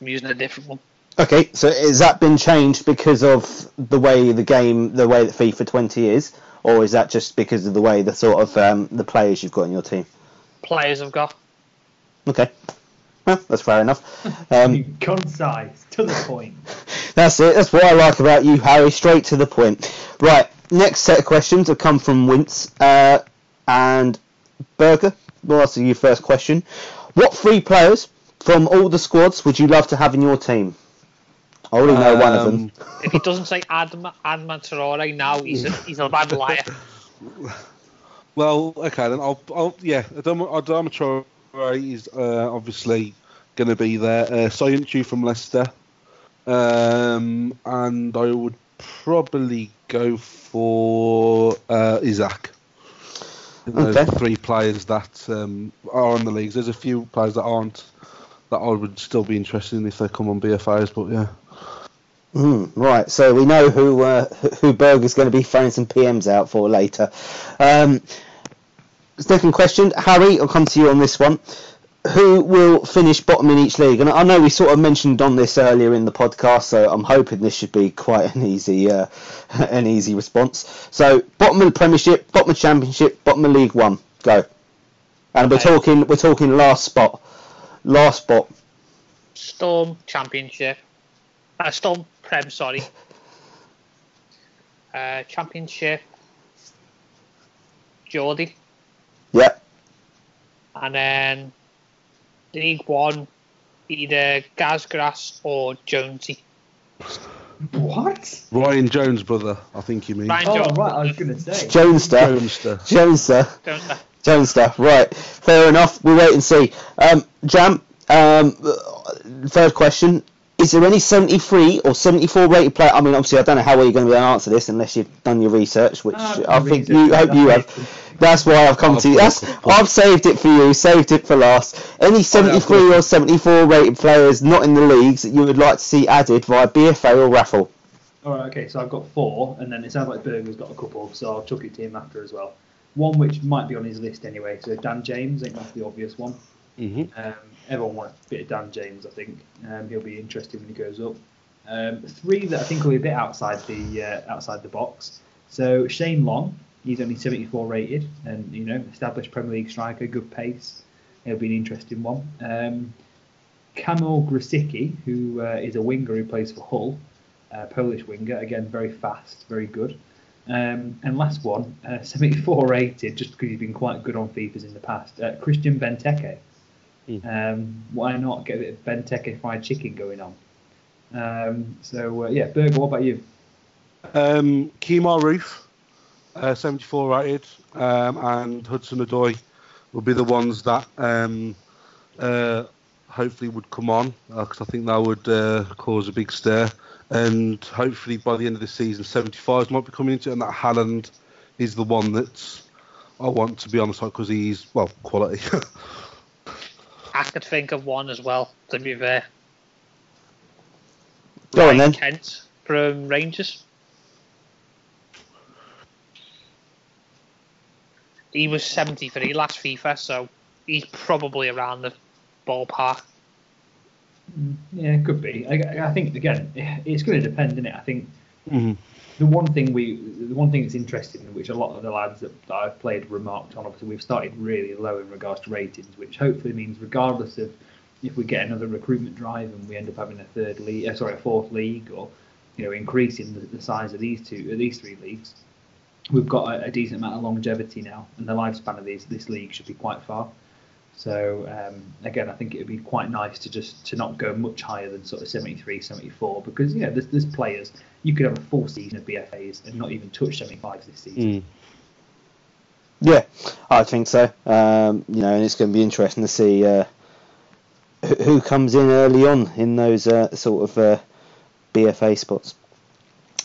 I'm using a different one. Okay, so has that been changed because of the way the game, the way that FIFA 20 is, or is that just because of the way the sort of um, the players you've got in your team? Players I've got. Okay, well, that's fair enough. Um, Concise, to the point. that's it. That's what I like about you, Harry. Straight to the point. Right. Next set of questions have come from Wince uh, and Burger. We'll ask you first question. What three players from all the squads would you love to have in your team? I already know one of them. Um, If he doesn't say Adama, Adama Traore now, he's a, he's a bad liar. Well, okay then. I'll, I'll yeah. Adama Adama Traore is uh, obviously going to be there. Uh, Soyuncu from Leicester, um, and I would probably go for uh, Isaac. Those Okay. three players that um, are on the leagues. There's a few players that aren't that I would still be interested in if they come on BFAs, but yeah. Mm, right, so we know who uh, who Berger's going to be throwing some PMs out for later. Um, second question, Harry, I'll come to you on this one. Who will finish bottom in each league? And I know we sort of mentioned on this earlier in the podcast, so I'm hoping this should be quite an easy uh, an easy response. So bottom of the Premiership, bottom of the Championship, bottom of League One, go. And we're talking we're talking last spot, last spot. Storm Championship. Uh, Storm Prem, sorry. Uh, championship. Geordie. Yeah, And then League One, either Gazgrass or Jonesy. What? Ryan Jones, brother. I think you mean. Ryan Oh, Jones. right, I was going to say. Jonester, Jonester. Jonester. Jones, Jonester, right. Fair enough. We'll wait and see. Um, Jam, um, third question. Is there any 73 or 74 rated player? I mean, obviously, I don't know how well you're going to be able to answer this unless you've done your research, which Ah, I think you hope you have. That's why I've come to you. That's, I've saved it for you, saved it for last. Any 73 or 74 rated players not in the leagues that you would like to see added via BFA or raffle? All right, okay, so I've got four, and then it sounds like Berger's got a couple, so I'll chuck it to him after as well. One which might be on his list anyway, so Dan James, I think that's the obvious one. Hmm Um, everyone wants a bit of Dan James, I think. Um, he'll be interesting when he goes up. Um, three that I think will be a bit outside the uh, outside the box. So Shane Long, he's only 74 rated, and you know, established Premier League striker, good pace. He'll be an interesting one. Um, Kamil Grosicki, who uh, is a winger who plays for Hull, uh, Polish winger, again very fast, very good. Um, and last one, uh, 74 rated, just because he's been quite good on FIFAs in the past. Uh, Christian Benteke. Um, why not get a bit of Benteke fried chicken going on? Um, so uh, yeah, Berger, what about you? Um, Kemar Roofe, uh, 74 rated, um, and Hudson Odoi will be the ones that um, uh, hopefully would come on because I think that would uh, cause a big stir. And hopefully by the end of the season, 75s might be coming into it, and that Haaland is the one that's I want to be on the side because he's well quality. I could think of one as well. To be fair, Go on Ryan then. Kent from Rangers. He was 73 last FIFA, so he's probably around the ballpark. Mm, Yeah, it could be. I, I think again, it's going to depend, isn't it? I think Mhm. The one thing we, the one thing that's interesting, which a lot of the lads that, that I've played remarked on, obviously we've started really low in regards to ratings, which hopefully means regardless of if we get another recruitment drive and we end up having a third league, uh, sorry, a fourth league, or you know increasing the, the size of these two, uh, these three leagues, we've got a, a decent amount of longevity now, and the lifespan of these this league should be quite far. So um, again, I think it would be quite nice to just to not go much higher than sort of 73, 74, because you know there's, there's players you could have a full season of BFAs and not even touch 75s this season. Mm. Yeah, I think so. Um, you know, and it's going to be interesting to see uh, who, comes in early on in those uh, sort of uh, BFA spots.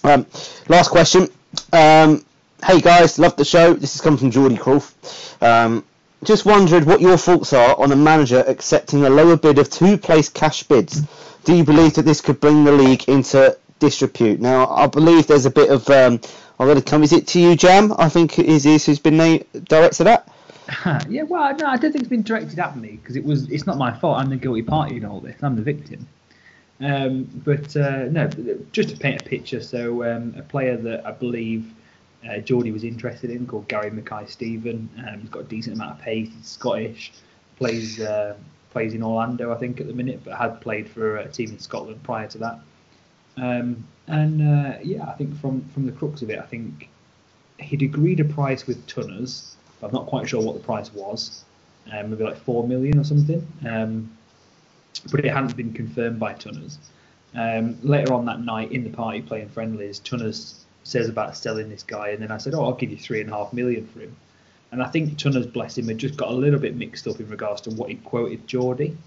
Um, last question. Um, hey guys, love the show. This is coming from Geordie Croft. Just wondered what your thoughts are on a manager accepting a lower bid of two place cash bids. Do you believe that this could bring the league into disrepute? Now, I believe there's a bit of. Um, I'm going to come. Is it to you, Jam? I think it is is who's been named, directed at. yeah, well, no, I don't think it's been directed at me because it was. It's not my fault. I'm the guilty party in all this. I'm the victim. Um, but uh, no, just to paint a picture. So um, a player that I believe uh, Geordie was interested in called Gary Mackay Steven. Um, he's got a decent amount of pace. He's Scottish. Plays uh, plays in Orlando, I think, at the minute, but had played for a team in Scotland prior to that. Um, and uh, yeah, I think from from the crux of it, I think he'd agreed a price with Tunners. I'm not quite sure what the price was. Um, maybe like four million or something. Um, but it hadn't been confirmed by Tunners. Um, later on that night in the party playing friendlies, Tunners says about selling this guy, and then I said, "Oh, I'll give you three and a half million for him." And I think Tunners, bless him, had just got a little bit mixed up in regards to what he quoted Geordie.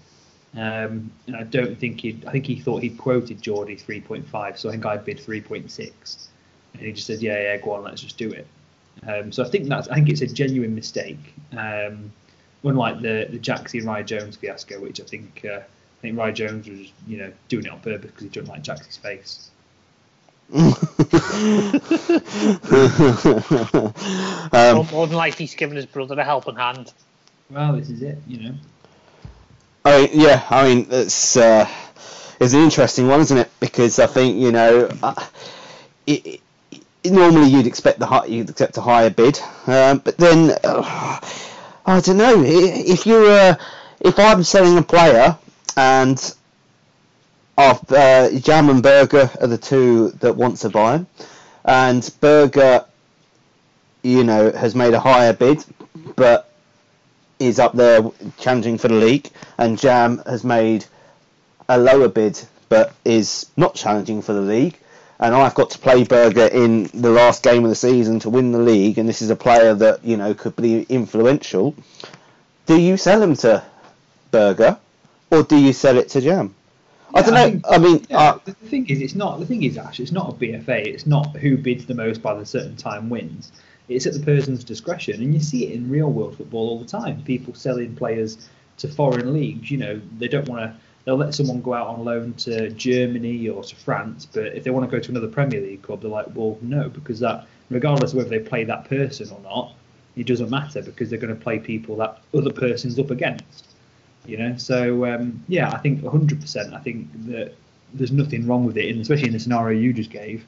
Um, and I don't think he, I think he thought he'd quoted Geordie 3.5, so I think I bid 3.6, and he just said, "Yeah, yeah, go on, let's just do it." Um, so I think that's, I think it's a genuine mistake. Um, unlike the the and Rye Jones fiasco, which I think uh, I think Rye Jones was, you know, doing it on purpose because he didn't like Jaxie's face. Um, More than likely, he's given his brother a helping hand. Well, this is it, you know. I mean, yeah, I mean, it's uh, it's an interesting one, isn't it? Because I think you know, uh, it, it, normally you'd expect the high, you'd accept a higher bid, um, but then uh, I don't know if you're uh, if I'm selling a player and of uh, Jam and Burger are the two that want to buy him, and Burger, you know, has made a higher bid, but is up there challenging for the league, and Jam has made a lower bid but is not challenging for the league. And I've got to play Burger in the last game of the season to win the league, and this is a player that you know could be influential. Do you sell him to Burger, or do you sell it to Jam? I don't I know. think- I mean, Yeah, uh, the thing is, it's not. The thing is, Ash, it's not a BFA. It's not who bids the most by the certain time wins. It's at the person's discretion, and you see it in real world football all the time. People selling players to foreign leagues. You know, they don't want to. They'll let someone go out on loan to Germany or to France, but if they want to go to another Premier League club, they're like, well, no, because that, regardless of whether they play that person or not, it doesn't matter because they're going to play people that other person's up against you know. So um, yeah, I think 100%. I think that there's nothing wrong with it, and especially in the scenario you just gave.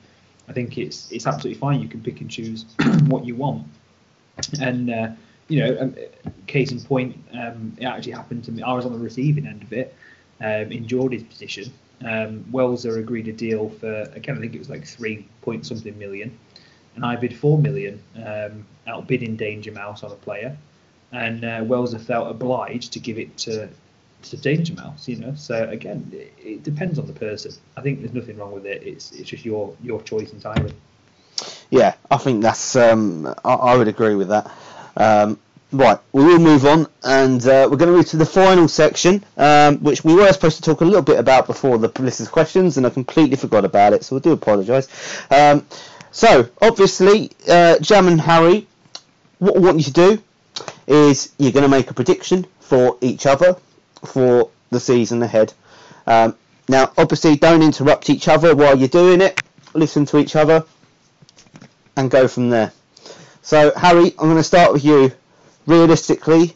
I think it's it's absolutely fine. You can pick and choose what you want, and uh, you know, um, case in point, um, it actually happened to me. I was on the receiving end of it um, in Geordie's position. Um, Welser agreed a deal for again, I think it was like three point something million, and I bid four million, um, outbidding Danger Mouse on a player and uh, have felt obliged to give it to to Danger Mouse. You know, so again, it, it depends on the person. I think there's nothing wrong with it. It's it's just your your choice entirely. Yeah, I think that's. Um, I, I would agree with that. Um, Right, we will move on, and uh, we're going to move to the final section, um, which we were supposed to talk a little bit about before the listeners' questions, and I completely forgot about it, so I do apologise. Um, so, obviously, uh, Jam and Harry, what I want you to do is you're going to make a prediction for each other for the season ahead. Um, now, obviously, don't interrupt each other while you're doing it. Listen to each other, and go from there. So, Harry, I'm going to start with you realistically,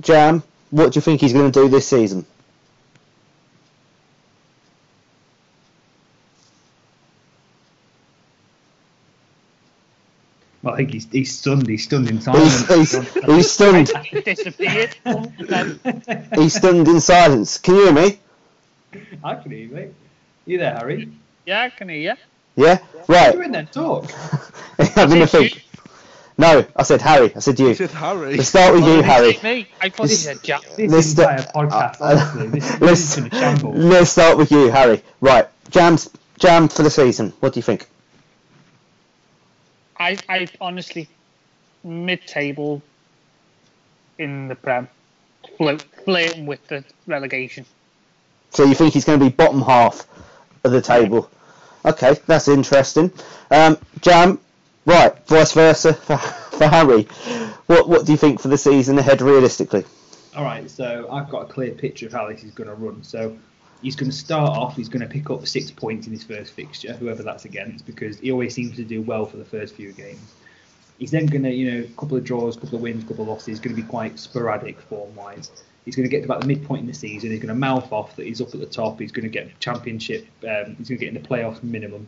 Jam, what do you think he's going to do this season? Well, I think he's, he's stunned. He's stunned in silence. he's, he's stunned. He disappeared. He's stunned in silence. Can you hear me? I can hear you, mate. You there, Harry? yeah, I can hear you. Yeah. What Right. are you doing then? Talk. I'm going to think. No, I said Harry. I said He you. said Harry. Let's start with Oh, you, did Harry. say Me. I thought he said Jack. This Let's entire sta- podcast, uh, honestly, this, this let's- is in a shambles. Let's start with you, Harry. Right. Jam's Jam for the season. What do you think? I, I honestly, mid-table in the Prem, Flirt, flirting with the relegation. So you think he's going to be bottom half of the table? Okay, that's interesting. Um, Jam, right, vice versa for, for Harry. What what do you think for the season ahead realistically? All right, so I've got a clear picture of how this is going to run. So he's going to start off. He's going to pick up six points in his first fixture, whoever that's against, because he always seems to do well for the first few games. He's then going to, you know, a couple of draws, a couple of wins, a couple of losses. He's going to be quite sporadic form-wise. He's going to get to about the midpoint in the season. He's going to mouth off that he's up at the top. He's going to get championship. Um, he's going to get in the playoffs minimum,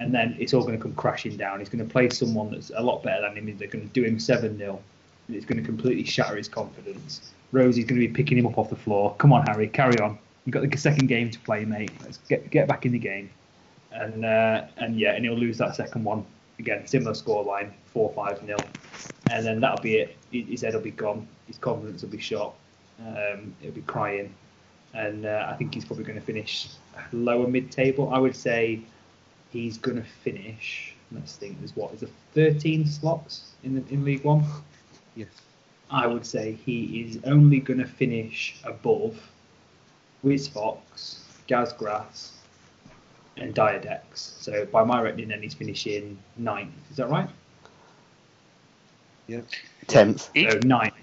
and then it's all going to come crashing down. He's going to play someone that's a lot better than him. They're going to do him seven 0 it's going to completely shatter his confidence. Rosie's going to be picking him up off the floor. Come on, Harry, carry on. You've got the second game to play, mate. Let's get get back in the game. And uh, and yeah, and he'll lose that second one again. Similar scoreline, four five nil, and then that'll be it. His head will be gone. His confidence will be shot. Um, he'll be crying, and uh, I think he's probably going to finish lower mid table. I would say he's going to finish. Let's think. There's what is there 13 slots in the, in League One. Yes. I would say he is only going to finish above Wiz Fox, Gazgrass, and Diadex. So by my reckoning, then he's finishing ninth. Is that right? Yeah. Tenth. He, So ninth.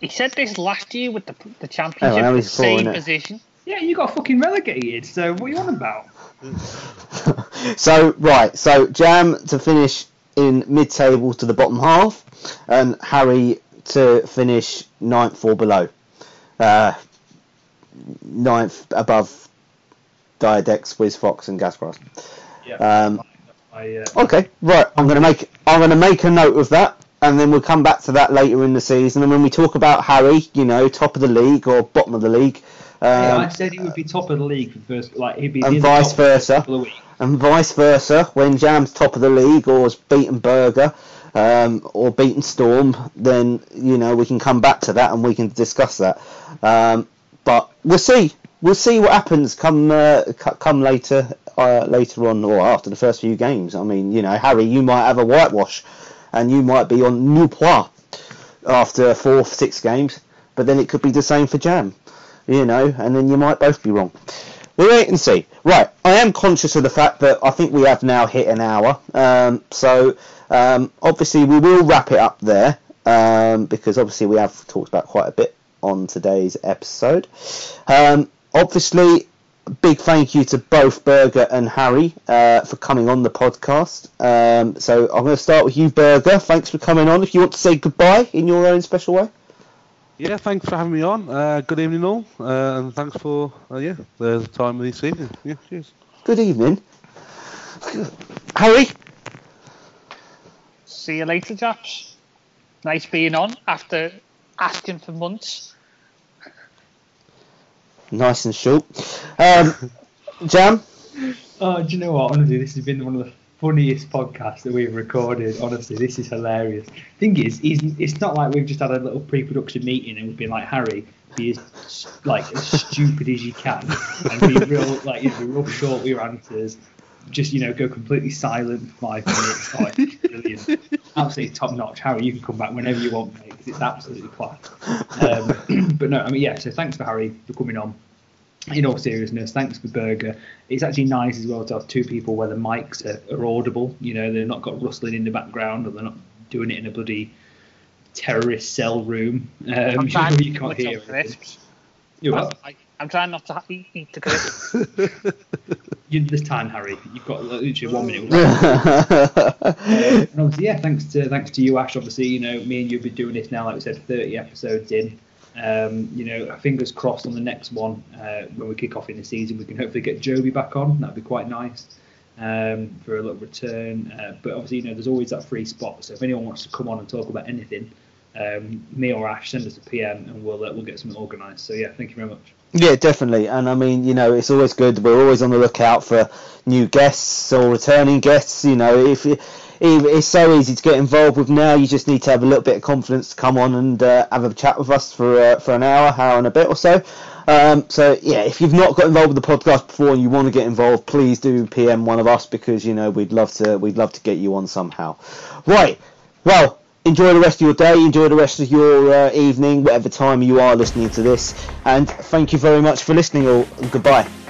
he said this last year with the the championship, how the he's four, same position. Yeah, you got fucking relegated. So what are you on about? so right, so Jam to finish in mid-table to the bottom half, and Harry to finish ninth or below. Uh, ninth above Diadex, Wiz Fox, and Gasgrass. Yeah. Um, I, uh, Okay, right. I'm gonna make I'm gonna make a note of that, and then we'll come back to that later in the season. And when we talk about Harry, you know, top of the league or bottom of the league, yeah, um, I said he would be top of the league for first, like he'd be And vice top for the first versa. couple of weeks. and vice versa, when Jam's top of the league or has beaten Burger um, or beaten Storm, then you know we can come back to that and we can discuss that. Um, but we'll see. We'll see what happens come uh, come later uh, later on or after the first few games. I mean, you know, Harry, you might have a whitewash, and you might be on nul points after four, six games. But then it could be the same for Jam, you know, and then you might both be wrong. We'll wait and see. Right, I am conscious of the fact that I think we have now hit an hour. Um, so um, obviously we will wrap it up there um, because obviously we have talked about quite a bit on today's episode. Um, obviously, big thank you to both Berger and Harry uh, for coming on the podcast. Um, so I'm going to start with you, Berger. Thanks for coming on. If you want to say goodbye in your own special way. Yeah, thanks for having me on. Uh, good evening, all, uh, and thanks for uh, yeah the time of this evening. Yeah, cheers. Good evening. Harry? See you later, chaps. Nice being on after asking for months. Nice and short. Um, Jam? Oh, do you know what? Honestly, this has been one of the funniest podcasts that we've recorded. Honestly, this is hilarious. Thing is, it's not like we've just had a little pre-production meeting and we've been like, Harry, be as like as stupid as you can and be real, like you know, be real short with your answers. Just you know, go completely silent for five minutes. Oh, brilliant, absolutely top notch. Harry, you can come back whenever you want, mate. Because it's absolutely class. Um, but no, I mean, yeah. So thanks for Harry for coming on. In all seriousness, thanks for Burger. It's actually nice as well to have two people where the mics are, are audible. You know, they're not got rustling in the background, or they're not doing it in a bloody terrorist cell room. Um, I'm you, trying know, to you can't hear up anything. crisps. You what? I- I'm trying not to eat, eat the crisps. You, this time, Harry, you've got literally one minute. and obviously, yeah, thanks to thanks to you, Ash. Obviously, you know, me and you've been doing this now, like we said, 30 episodes in. Um, you know, fingers crossed on the next one uh, when we kick off in the season, we can hopefully get Joby back on. That'd be quite nice um, for a little return. Uh, but obviously, you know, there's always that free spot. So if anyone wants to come on and talk about anything, um, me or Ash, send us a PM and we'll uh, we'll get something organised. So yeah, thank you very much. Yeah, definitely. And I mean, you know, it's always good. We're always on the lookout for new guests or returning guests. You know, if, it's so easy to get involved with now, you just need to have a little bit of confidence to come on and uh, have a chat with us for uh, for an hour, hour and a bit or so. Um, so yeah, if you've not got involved with the podcast before and you want to get involved, please do PM one of us because you know we'd love to we'd love to get you on somehow. Right. Well, enjoy the rest of your day, enjoy the rest of your uh, evening, whatever time you are listening to this, and thank you very much for listening. All goodbye.